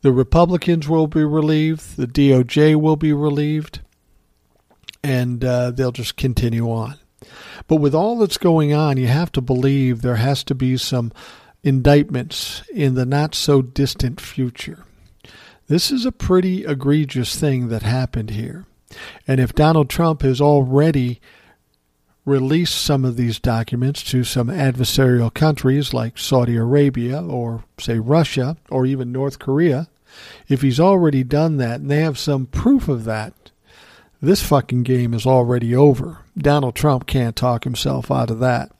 The Republicans will be relieved, the DOJ will be relieved, and uh, they'll just continue on. But with all that's going on, you have to believe there has to be some indictments in the not so distant future. This is a pretty egregious thing that happened here. And if Donald Trump has already release some of these documents to some adversarial countries like Saudi Arabia or, say, Russia or even North Korea, if he's already done that and they have some proof of that, this fucking game is already over. Donald Trump can't talk himself out of that.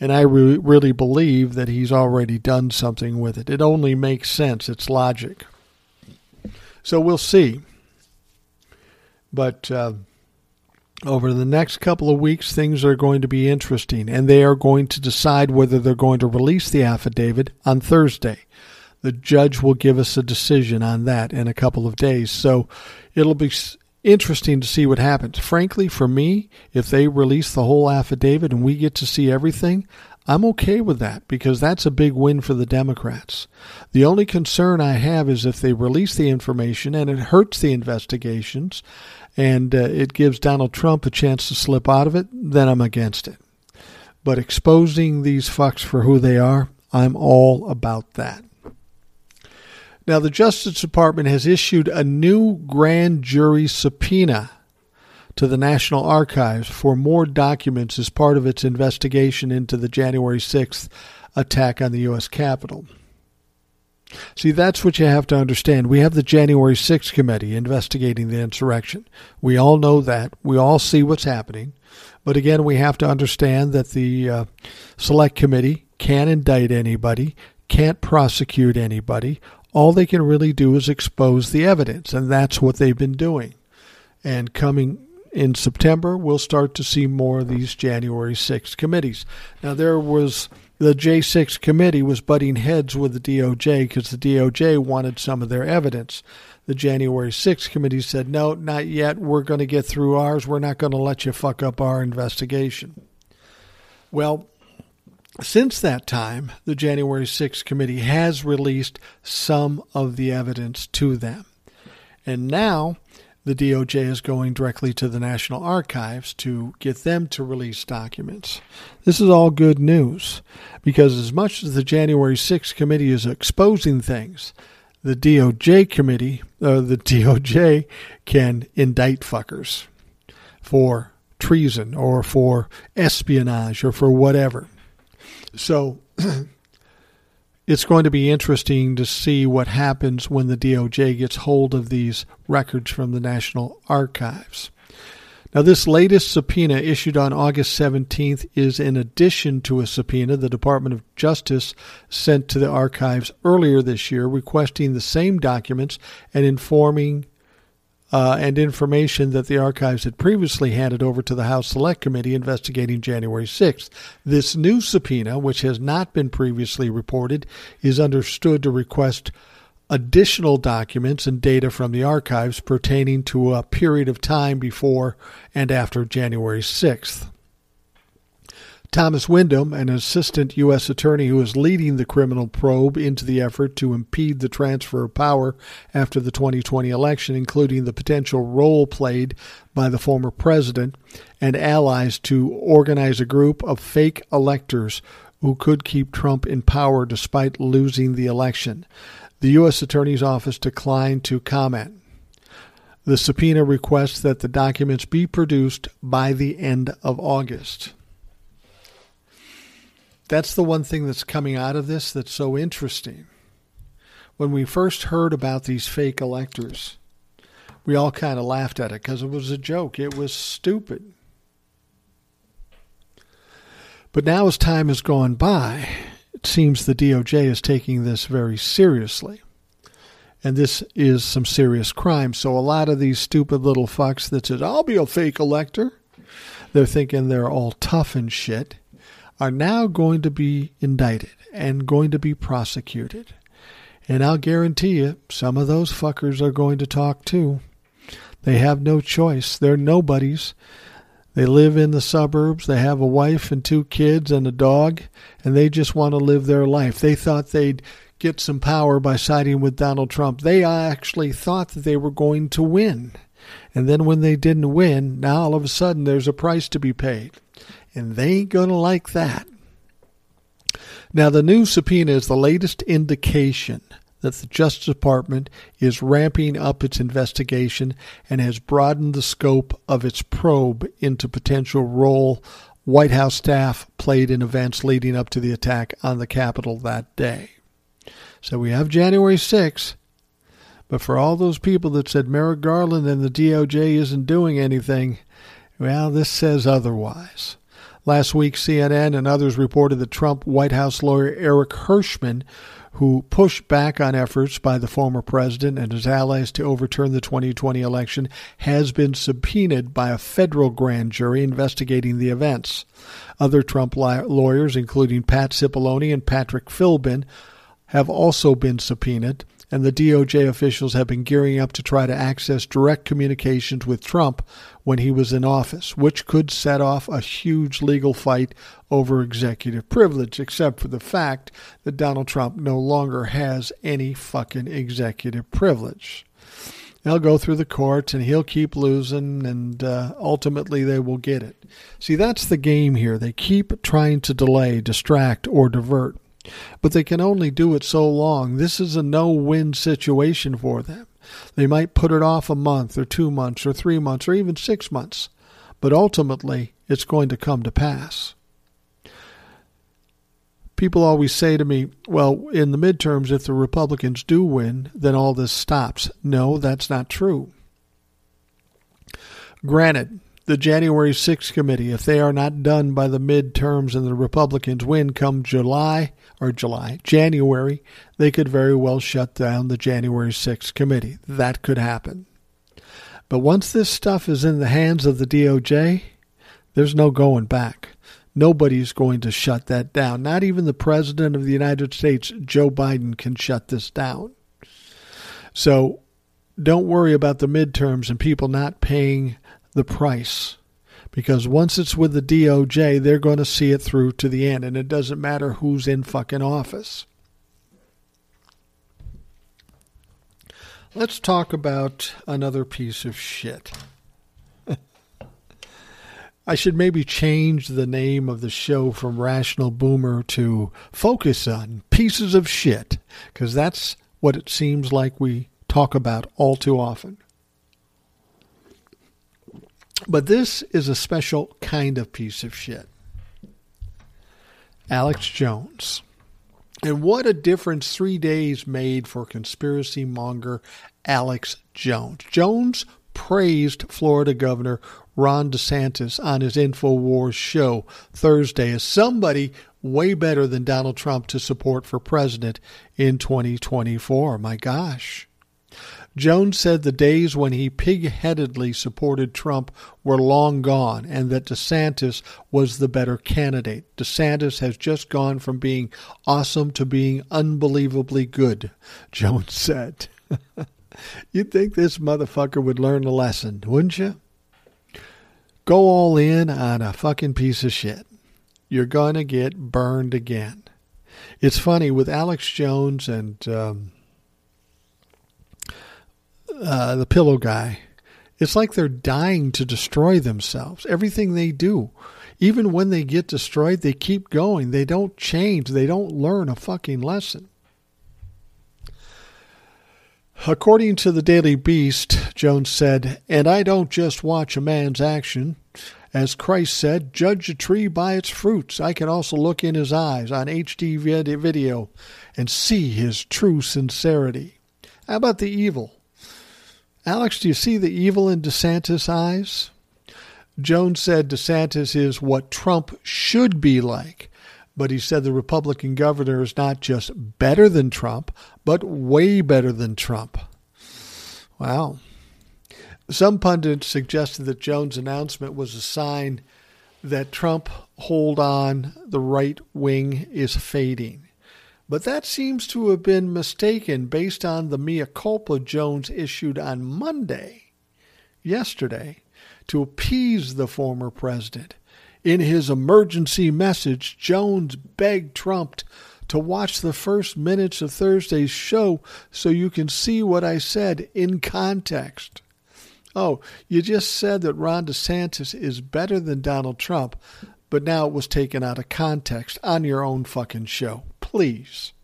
And I re- really believe that he's already done something with it. It only makes sense, it's logic. So we'll see. But. Uh, over the next couple of weeks, things are going to be interesting, and they are going to decide whether they're going to release the affidavit on Thursday. The judge will give us a decision on that in a couple of days. So it'll be interesting to see what happens. Frankly, for me, if they release the whole affidavit and we get to see everything, I'm okay with that because that's a big win for the Democrats. The only concern I have is if they release the information and it hurts the investigations and uh, it gives Donald Trump a chance to slip out of it, then I'm against it. But exposing these fucks for who they are, I'm all about that. Now, the Justice Department has issued a new grand jury subpoena to the National Archives for more documents as part of its investigation into the January 6th attack on the U.S. Capitol. See, that's what you have to understand. We have the January 6th committee investigating the insurrection. We all know that. We all see what's happening. But again, we have to understand that the uh, select committee can't indict anybody, can't prosecute anybody. All they can really do is expose the evidence, and that's what they've been doing. And coming in September, we'll start to see more of these January 6th committees. Now, there was the J6 committee was butting heads with the DOJ because the DOJ wanted some of their evidence. The January 6 committee said, no, not yet. We're going to get through ours. We're not going to let you fuck up our investigation. Well, since that time, the January 6 committee has released some of the evidence to them. And now the DOJ is going directly to the National Archives to get them to release documents. This is all good news because, as much as the January 6th committee is exposing things, the DOJ committee, uh, the DOJ can indict fuckers for treason or for espionage or for whatever. So it's going to be interesting to see what happens when the DOJ gets hold of these records from the National Archives. Now, this latest subpoena issued on August 17th is in addition to a subpoena the Department of Justice sent to the archives earlier this year requesting the same documents and informing uh, and information that the archives had previously handed over to the House Select Committee investigating January 6th. This new subpoena, which has not been previously reported, is understood to request additional documents and data from the archives pertaining to a period of time before and after January 6th. Thomas Windom, an assistant U.S. attorney who is leading the criminal probe into the effort to impede the transfer of power after the 2020 election, including the potential role played by the former president and allies to organize a group of fake electors who could keep Trump in power despite losing the election. The U.S. Attorney's Office declined to comment. The subpoena requests that the documents be produced by the end of August that's the one thing that's coming out of this that's so interesting. When we first heard about these fake electors, we all kind of laughed at it because it was a joke. It was stupid. But now, as time has gone by, it seems the DOJ is taking this very seriously. And this is some serious crime. So, a lot of these stupid little fucks that said, I'll be a fake elector, they're thinking they're all tough and shit are now going to be indicted and going to be prosecuted. And I'll guarantee you, some of those fuckers are going to talk too. They have no choice. They're nobodies. They live in the suburbs. They have a wife and two kids and a dog, and they just want to live their life. They thought they'd get some power by siding with Donald Trump. They actually thought that they were going to win. And then when they didn't win, now all of a sudden there's a price to be paid and they ain't going to like that. Now, the new subpoena is the latest indication that the Justice Department is ramping up its investigation and has broadened the scope of its probe into potential role White House staff played in events leading up to the attack on the Capitol that day. So we have January 6th, but for all those people that said Merrick Garland and the DOJ isn't doing anything, well, this says otherwise. Last week, CNN and others reported that Trump White House lawyer Eric Herschmann, who pushed back on efforts by the former president and his allies to overturn the 2020 election, has been subpoenaed by a federal grand jury investigating the events. Other Trump lawyers, including Pat Cipollone and Patrick Philbin, have also been subpoenaed and the DOJ officials have been gearing up to try to access direct communications with Trump when he was in office, which could set off a huge legal fight over executive privilege, except for the fact that Donald Trump no longer has any fucking executive privilege. They'll go through the courts and he'll keep losing, and uh, ultimately they will get it. See, that's the game here. They keep trying to delay, distract, or divert. But they can only do it so long. This is a no win situation for them. They might put it off a month or two months or three months or even six months, but ultimately it's going to come to pass. People always say to me, well, in the midterms, if the Republicans do win, then all this stops. No, that's not true. Granted, the January 6th committee, if they are not done by the midterms and the Republicans win come July or July, January, they could very well shut down the January 6th committee. That could happen. But once this stuff is in the hands of the DOJ, there's no going back. Nobody's going to shut that down. Not even the President of the United States, Joe Biden, can shut this down. So don't worry about the midterms and people not paying the price. Because once it's with the DOJ, they're going to see it through to the end. And it doesn't matter who's in fucking office. Let's talk about another piece of shit. I should maybe change the name of the show from Rational Boomer to Focus on Pieces of Shit, because that's what it seems like we talk about all too often. But this is a special kind of piece of shit. Alex Jones. And what a difference three days made for conspiracy monger Alex Jones. Jones praised Florida Governor Ron DeSantis on his InfoWars show Thursday as somebody way better than Donald Trump to support for president in 2024. My gosh. Jones said the days when he pigheadedly supported Trump were long gone and that DeSantis was the better candidate. DeSantis has just gone from being awesome to being unbelievably good, Jones said. You'd think this motherfucker would learn a lesson, wouldn't you? Go all in on a fucking piece of shit. You're going to get burned again. It's funny with Alex Jones and um, uh, the pillow guy. It's like they're dying to destroy themselves. Everything they do, even when they get destroyed, they keep going. They don't change. They don't learn a fucking lesson. According to the Daily Beast, Jones said, and I don't just watch a man's action. As Christ said, judge a tree by its fruits. I can also look in his eyes on HD video and see his true sincerity. How about the evil? Alex, do you see the evil in DeSantis' eyes? Jones said DeSantis is what Trump should be like, but he said the Republican governor is not just better than Trump, but way better than Trump. Wow. Some pundits suggested that Jones' announcement was a sign that Trump hold on, the right wing is fading. But that seems to have been mistaken based on the mea culpa Jones issued on Monday, yesterday, to appease the former president. In his emergency message, Jones begged Trump to watch the first minutes of Thursday's show so you can see what I said in context. Oh, you just said that Ron DeSantis is better than Donald Trump, but now it was taken out of context on your own fucking show please.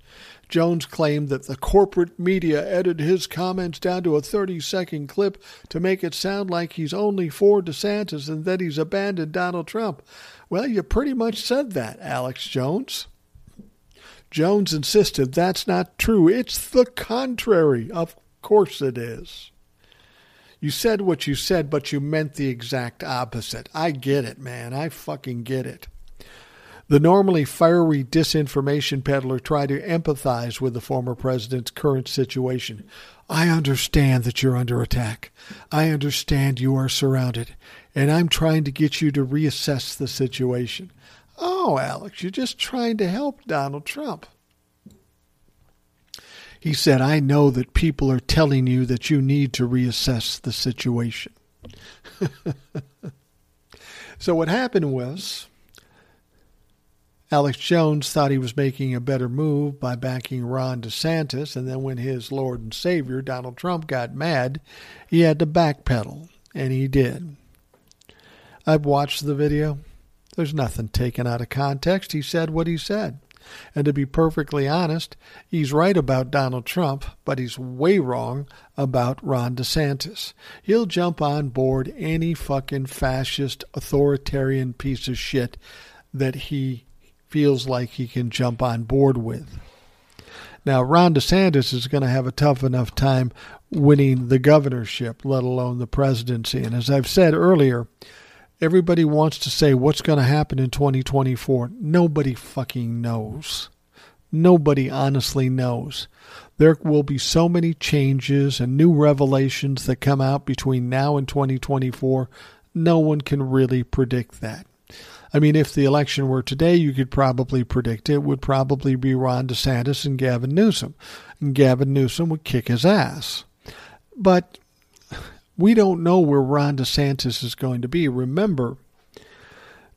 Jones claimed that the corporate media edited his comments down to a 30 second clip to make it sound like he's only for DeSantis and that he's abandoned Donald Trump. Well, you pretty much said that, Alex Jones. Jones insisted that's not true. It's the contrary. Of course it is. You said what you said, but you meant the exact opposite. I get it, man. I fucking get it. The normally fiery disinformation peddler tried to empathize with the former president's current situation. I understand that you're under attack. I understand you are surrounded, and I'm trying to get you to reassess the situation. Oh, Alex, you're just trying to help Donald Trump. He said, I know that people are telling you that you need to reassess the situation. so, what happened was Alex Jones thought he was making a better move by backing Ron DeSantis, and then when his Lord and Savior, Donald Trump, got mad, he had to backpedal, and he did. I've watched the video. There's nothing taken out of context. He said what he said. And to be perfectly honest, he's right about Donald Trump, but he's way wrong about Ron DeSantis. He'll jump on board any fucking fascist, authoritarian piece of shit that he feels like he can jump on board with. Now, Ron DeSantis is going to have a tough enough time winning the governorship, let alone the presidency. And as I've said earlier, everybody wants to say what's going to happen in 2024. Nobody fucking knows. Nobody honestly knows. There will be so many changes and new revelations that come out between now and 2024. No one can really predict that. I mean, if the election were today, you could probably predict it would probably be Ron DeSantis and Gavin Newsom. And Gavin Newsom would kick his ass. But we don't know where Ron DeSantis is going to be. Remember,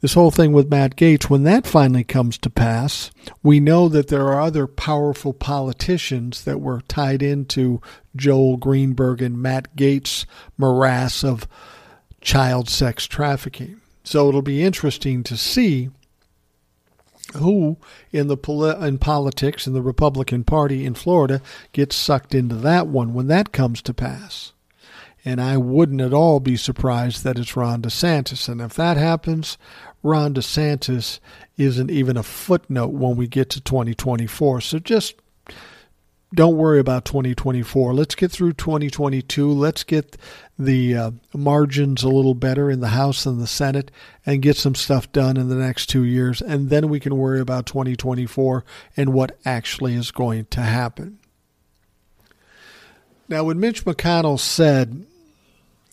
this whole thing with Matt Gaetz, when that finally comes to pass, we know that there are other powerful politicians that were tied into Joel Greenberg and Matt Gaetz' morass of child sex trafficking. So it'll be interesting to see who in the in politics in the Republican Party in Florida gets sucked into that one when that comes to pass. And I wouldn't at all be surprised that it's Ron DeSantis. And if that happens, Ron DeSantis isn't even a footnote when we get to 2024. So just don't worry about 2024. Let's get through 2022. Let's get the uh, margins a little better in the House and the Senate and get some stuff done in the next two years. And then we can worry about 2024 and what actually is going to happen. Now, when Mitch McConnell said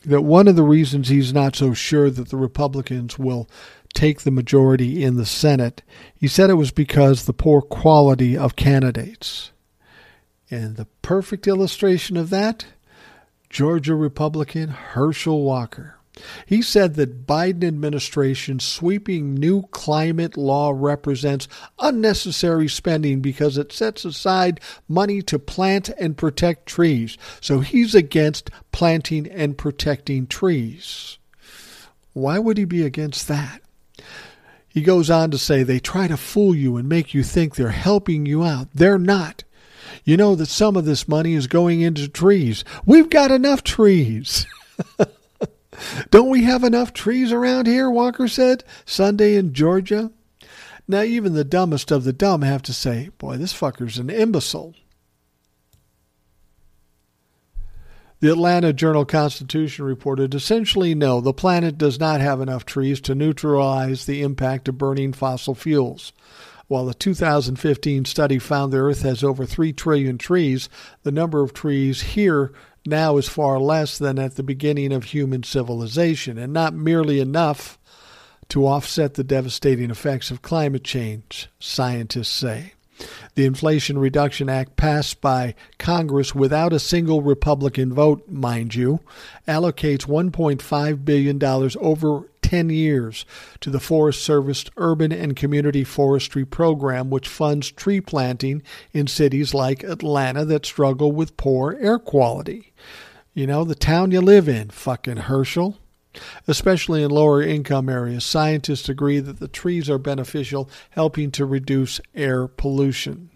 that one of the reasons he's not so sure that the Republicans will take the majority in the Senate, he said it was because the poor quality of candidates. And the perfect illustration of that Georgia Republican Herschel Walker. He said that Biden administration's sweeping new climate law represents unnecessary spending because it sets aside money to plant and protect trees. So he's against planting and protecting trees. Why would he be against that? He goes on to say they try to fool you and make you think they're helping you out. They're not. You know that some of this money is going into trees. We've got enough trees. Don't we have enough trees around here? Walker said Sunday in Georgia. Now, even the dumbest of the dumb have to say, boy, this fucker's an imbecile. The Atlanta Journal Constitution reported essentially no, the planet does not have enough trees to neutralize the impact of burning fossil fuels. While the 2015 study found the Earth has over 3 trillion trees, the number of trees here now is far less than at the beginning of human civilization, and not merely enough to offset the devastating effects of climate change, scientists say. The Inflation Reduction Act, passed by Congress without a single Republican vote, mind you, allocates $1.5 billion over 10 years to the Forest Service Urban and Community Forestry Program, which funds tree planting in cities like Atlanta that struggle with poor air quality. You know, the town you live in, fucking Herschel. Especially in lower income areas, scientists agree that the trees are beneficial, helping to reduce air pollution.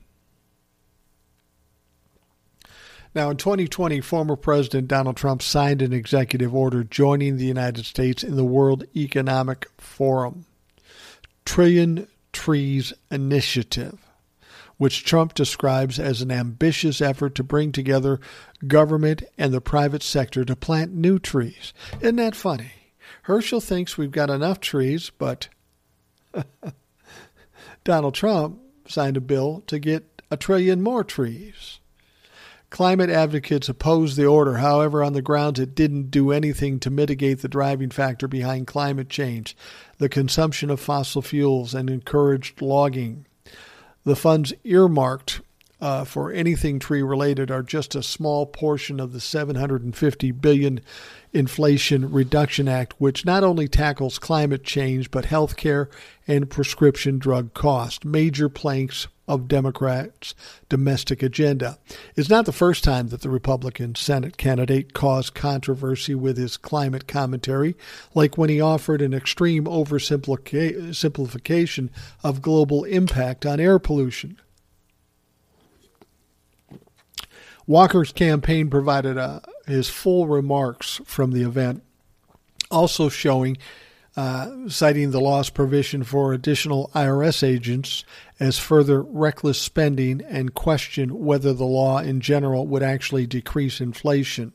Now, in 2020, former President Donald Trump signed an executive order joining the United States in the World Economic Forum Trillion Trees Initiative, which Trump describes as an ambitious effort to bring together government and the private sector to plant new trees. Isn't that funny? Herschel thinks we've got enough trees, but Donald Trump signed a bill to get a trillion more trees. Climate advocates opposed the order, however, on the grounds it didn't do anything to mitigate the driving factor behind climate change, the consumption of fossil fuels, and encouraged logging. The funds earmarked uh, for anything tree related are just a small portion of the 750 billion Inflation Reduction Act, which not only tackles climate change but healthcare and prescription drug costs, major planks of Democrats' domestic agenda. It's not the first time that the Republican Senate candidate caused controversy with his climate commentary, like when he offered an extreme oversimplification of global impact on air pollution. Walker's campaign provided uh, his full remarks from the event, also showing, uh, citing the law's provision for additional IRS agents as further reckless spending and question whether the law in general would actually decrease inflation.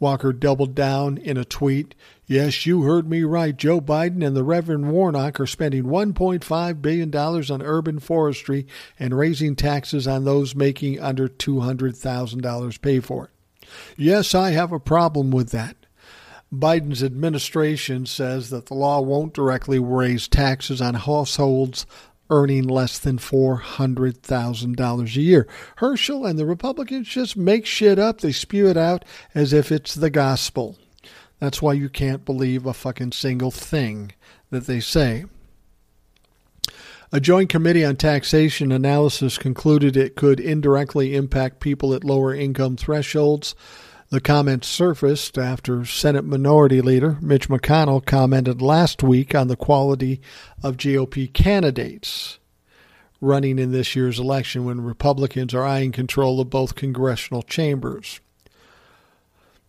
Walker doubled down in a tweet. Yes, you heard me right. Joe Biden and the Reverend Warnock are spending $1.5 billion on urban forestry and raising taxes on those making under $200,000 pay for it. Yes, I have a problem with that. Biden's administration says that the law won't directly raise taxes on households earning less than $400,000 a year. Herschel and the Republicans just make shit up. They spew it out as if it's the gospel. That's why you can't believe a fucking single thing that they say. A joint committee on taxation analysis concluded it could indirectly impact people at lower income thresholds. The comments surfaced after Senate Minority Leader Mitch McConnell commented last week on the quality of GOP candidates running in this year's election when Republicans are eyeing control of both congressional chambers.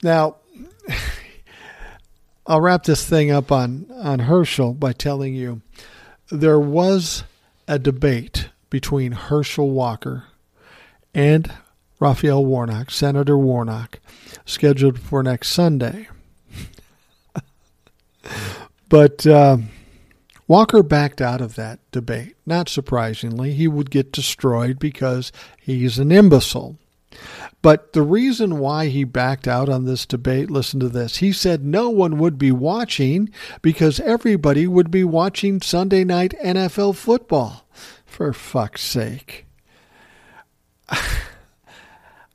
Now, I'll wrap this thing up on, on Herschel by telling you there was a debate between Herschel Walker and Raphael Warnock, Senator Warnock, scheduled for next Sunday. but uh, Walker backed out of that debate. Not surprisingly, he would get destroyed because he's an imbecile. But the reason why he backed out on this debate, listen to this. He said no one would be watching because everybody would be watching Sunday night NFL football. For fuck's sake.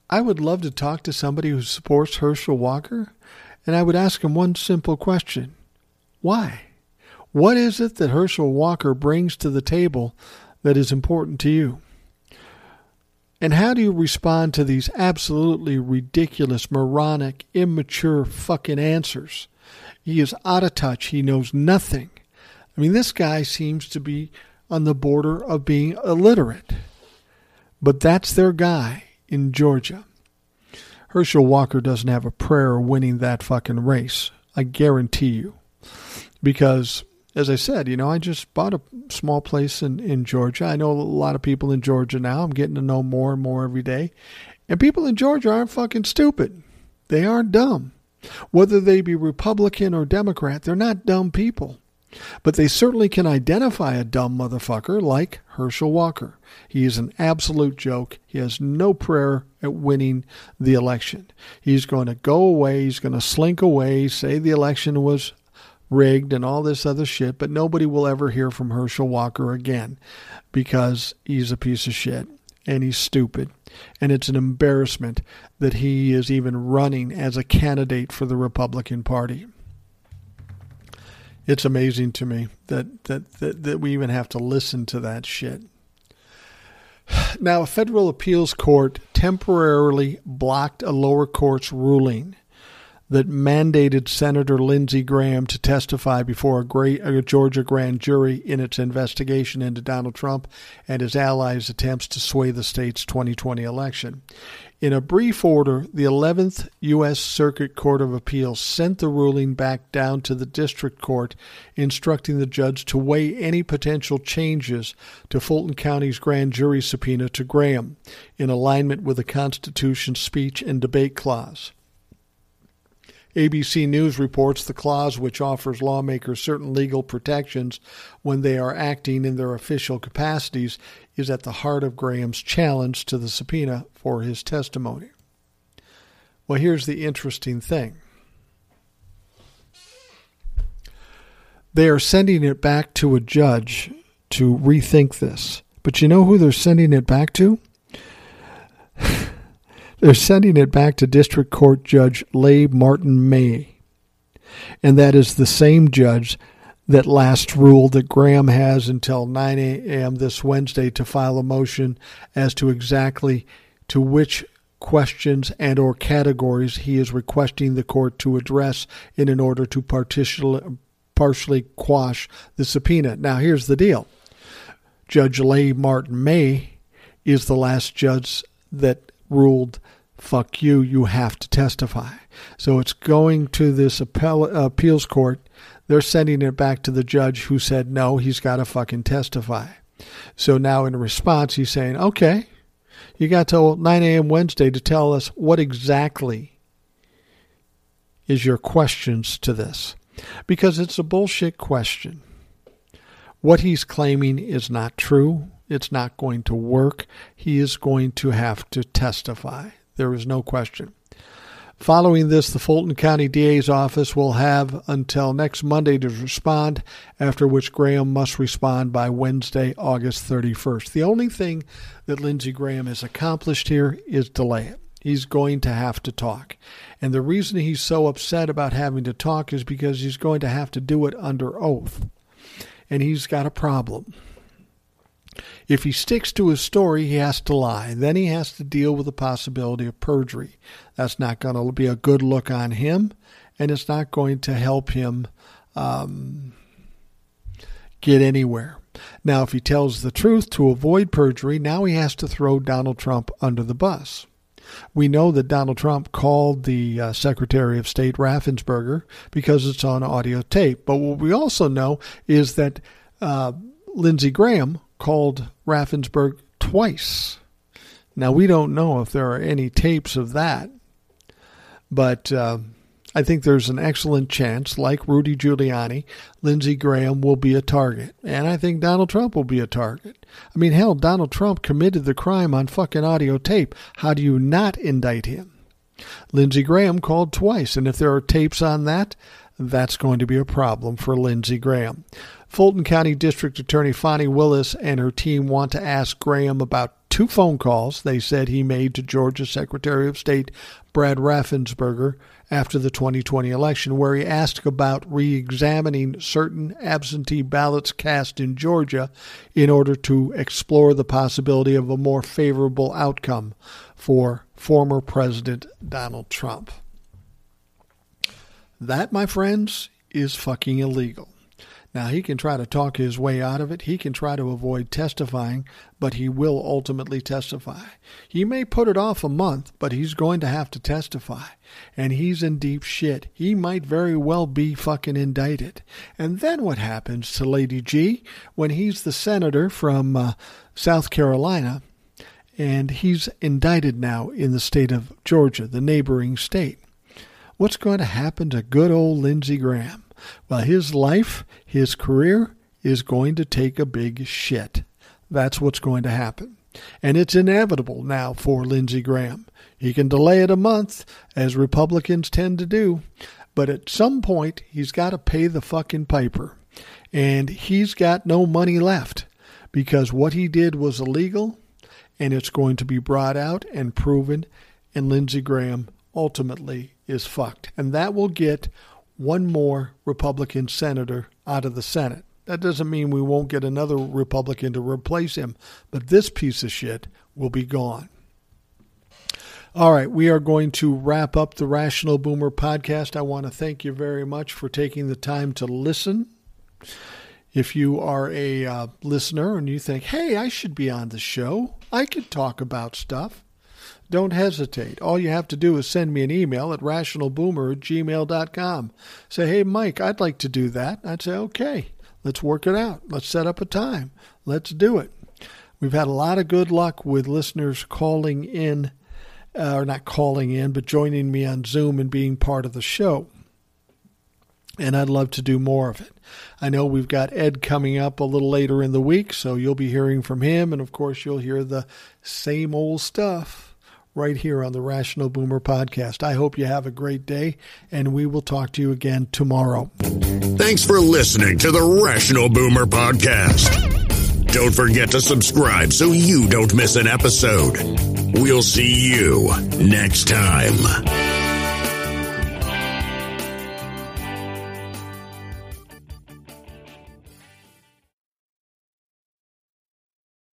I would love to talk to somebody who supports Herschel Walker, and I would ask him one simple question Why? What is it that Herschel Walker brings to the table that is important to you? And how do you respond to these absolutely ridiculous, moronic, immature fucking answers? He is out of touch. He knows nothing. I mean, this guy seems to be on the border of being illiterate. But that's their guy in Georgia. Herschel Walker doesn't have a prayer winning that fucking race. I guarantee you. Because, as I said, you know, I just bought a small place in, in Georgia. I know a lot of people in Georgia now. I'm getting to know more and more every day. And people in Georgia aren't fucking stupid. They aren't dumb. Whether they be Republican or Democrat, they're not dumb people. But they certainly can identify a dumb motherfucker like Herschel Walker. He is an absolute joke. He has no prayer at winning the election. He's going to go away, he's going to slink away, say the election was rigged and all this other shit, but nobody will ever hear from Herschel Walker again because he's a piece of shit and he's stupid. And it's an embarrassment that he is even running as a candidate for the Republican Party it's amazing to me that, that, that, that we even have to listen to that shit. Now, a federal appeals court temporarily blocked a lower court's ruling that mandated Senator Lindsey Graham to testify before a, great, a Georgia grand jury in its investigation into Donald Trump and his allies' attempts to sway the state's 2020 election. In a brief order, the 11th U.S. Circuit Court of Appeals sent the ruling back down to the district court, instructing the judge to weigh any potential changes to Fulton County's grand jury subpoena to Graham in alignment with the Constitution's speech and debate clause. ABC News reports the clause which offers lawmakers certain legal protections when they are acting in their official capacities is at the heart of Graham's challenge to the subpoena for his testimony. Well, here's the interesting thing they are sending it back to a judge to rethink this But you know who they're sending it back to? They're sending it back to District Court Judge Leigh Martin May. And that is the same judge that last ruled that Graham has until 9 a.m. this Wednesday to file a motion as to exactly to which questions and or categories he is requesting the court to address in an order to partially quash the subpoena. Now here's the deal. Judge Leigh Martin May is the last judge that ruled fuck you, you have to testify. So it's going to this appeals court. They're sending it back to the judge who said no, he's got to fucking testify. So now in response, he's saying, okay, you got till 9 a.m. Wednesday to tell us what exactly is your questions to this. Because it's a bullshit question. What he's claiming is not true. It's not going to work. He is going to have to testify. There is no question. Following this, the Fulton County DA's office will have until next Monday to respond, after which Graham must respond by Wednesday, August 31st. The only thing that Lindsey Graham has accomplished here is delay it. He's going to have to talk. And the reason he's so upset about having to talk is because he's going to have to do it under oath. And he's got a problem. If he sticks to his story, he has to lie. Then he has to deal with the possibility of perjury. That's not going to be a good look on him, and it's not going to help him um, get anywhere. Now, if he tells the truth to avoid perjury, now he has to throw Donald Trump under the bus. We know that Donald Trump called the uh, Secretary of State Raffensperger because it's on audio tape. But what we also know is that uh, Lindsey Graham called Raffensperger twice. Now, we don't know if there are any tapes of that, but uh, I think there's an excellent chance, like Rudy Giuliani, Lindsey Graham will be a target. And I think Donald Trump will be a target. I mean, hell, Donald Trump committed the crime on fucking audio tape. How do you not indict him? Lindsey Graham called twice, and if there are tapes on that, that's going to be a problem for Lindsey Graham. Fulton County District Attorney Fani Willis and her team want to ask Graham about two phone calls they said he made to Georgia Secretary of State Brad Raffensperger after the 2020 election, where he asked about re examining certain absentee ballots cast in Georgia in order to explore the possibility of a more favorable outcome for former President Donald Trump. That, my friends, is fucking illegal. Now, he can try to talk his way out of it. He can try to avoid testifying, but he will ultimately testify. He may put it off a month, but he's going to have to testify. And he's in deep shit. He might very well be fucking indicted. And then what happens to Lady G when he's the senator from uh, South Carolina and he's indicted now in the state of Georgia, the neighboring state? What's going to happen to good old Lindsey Graham? Well, his life, his career is going to take a big shit. That's what's going to happen. And it's inevitable now for Lindsey Graham. He can delay it a month, as Republicans tend to do, but at some point, he's got to pay the fucking piper. And he's got no money left because what he did was illegal and it's going to be brought out and proven. And Lindsey Graham ultimately is fucked. And that will get one more Republican senator out of the Senate. That doesn't mean we won't get another Republican to replace him, but this piece of shit will be gone. All right, we are going to wrap up the Rational Boomer podcast. I want to thank you very much for taking the time to listen. If you are a uh, listener and you think, hey, I should be on the show, I could talk about stuff, don't hesitate. All you have to do is send me an email at rationalboomer at gmail.com. Say, hey, Mike, I'd like to do that. I'd say, okay, let's work it out. Let's set up a time. Let's do it. We've had a lot of good luck with listeners calling in, uh, or not calling in, but joining me on Zoom and being part of the show. And I'd love to do more of it. I know we've got Ed coming up a little later in the week, so you'll be hearing from him. And of course, you'll hear the same old stuff right here on the Rational Boomer podcast. I hope you have a great day, and we will talk to you again tomorrow. Thanks for listening to the Rational Boomer podcast. Don't forget to subscribe so you don't miss an episode. We'll see you next time.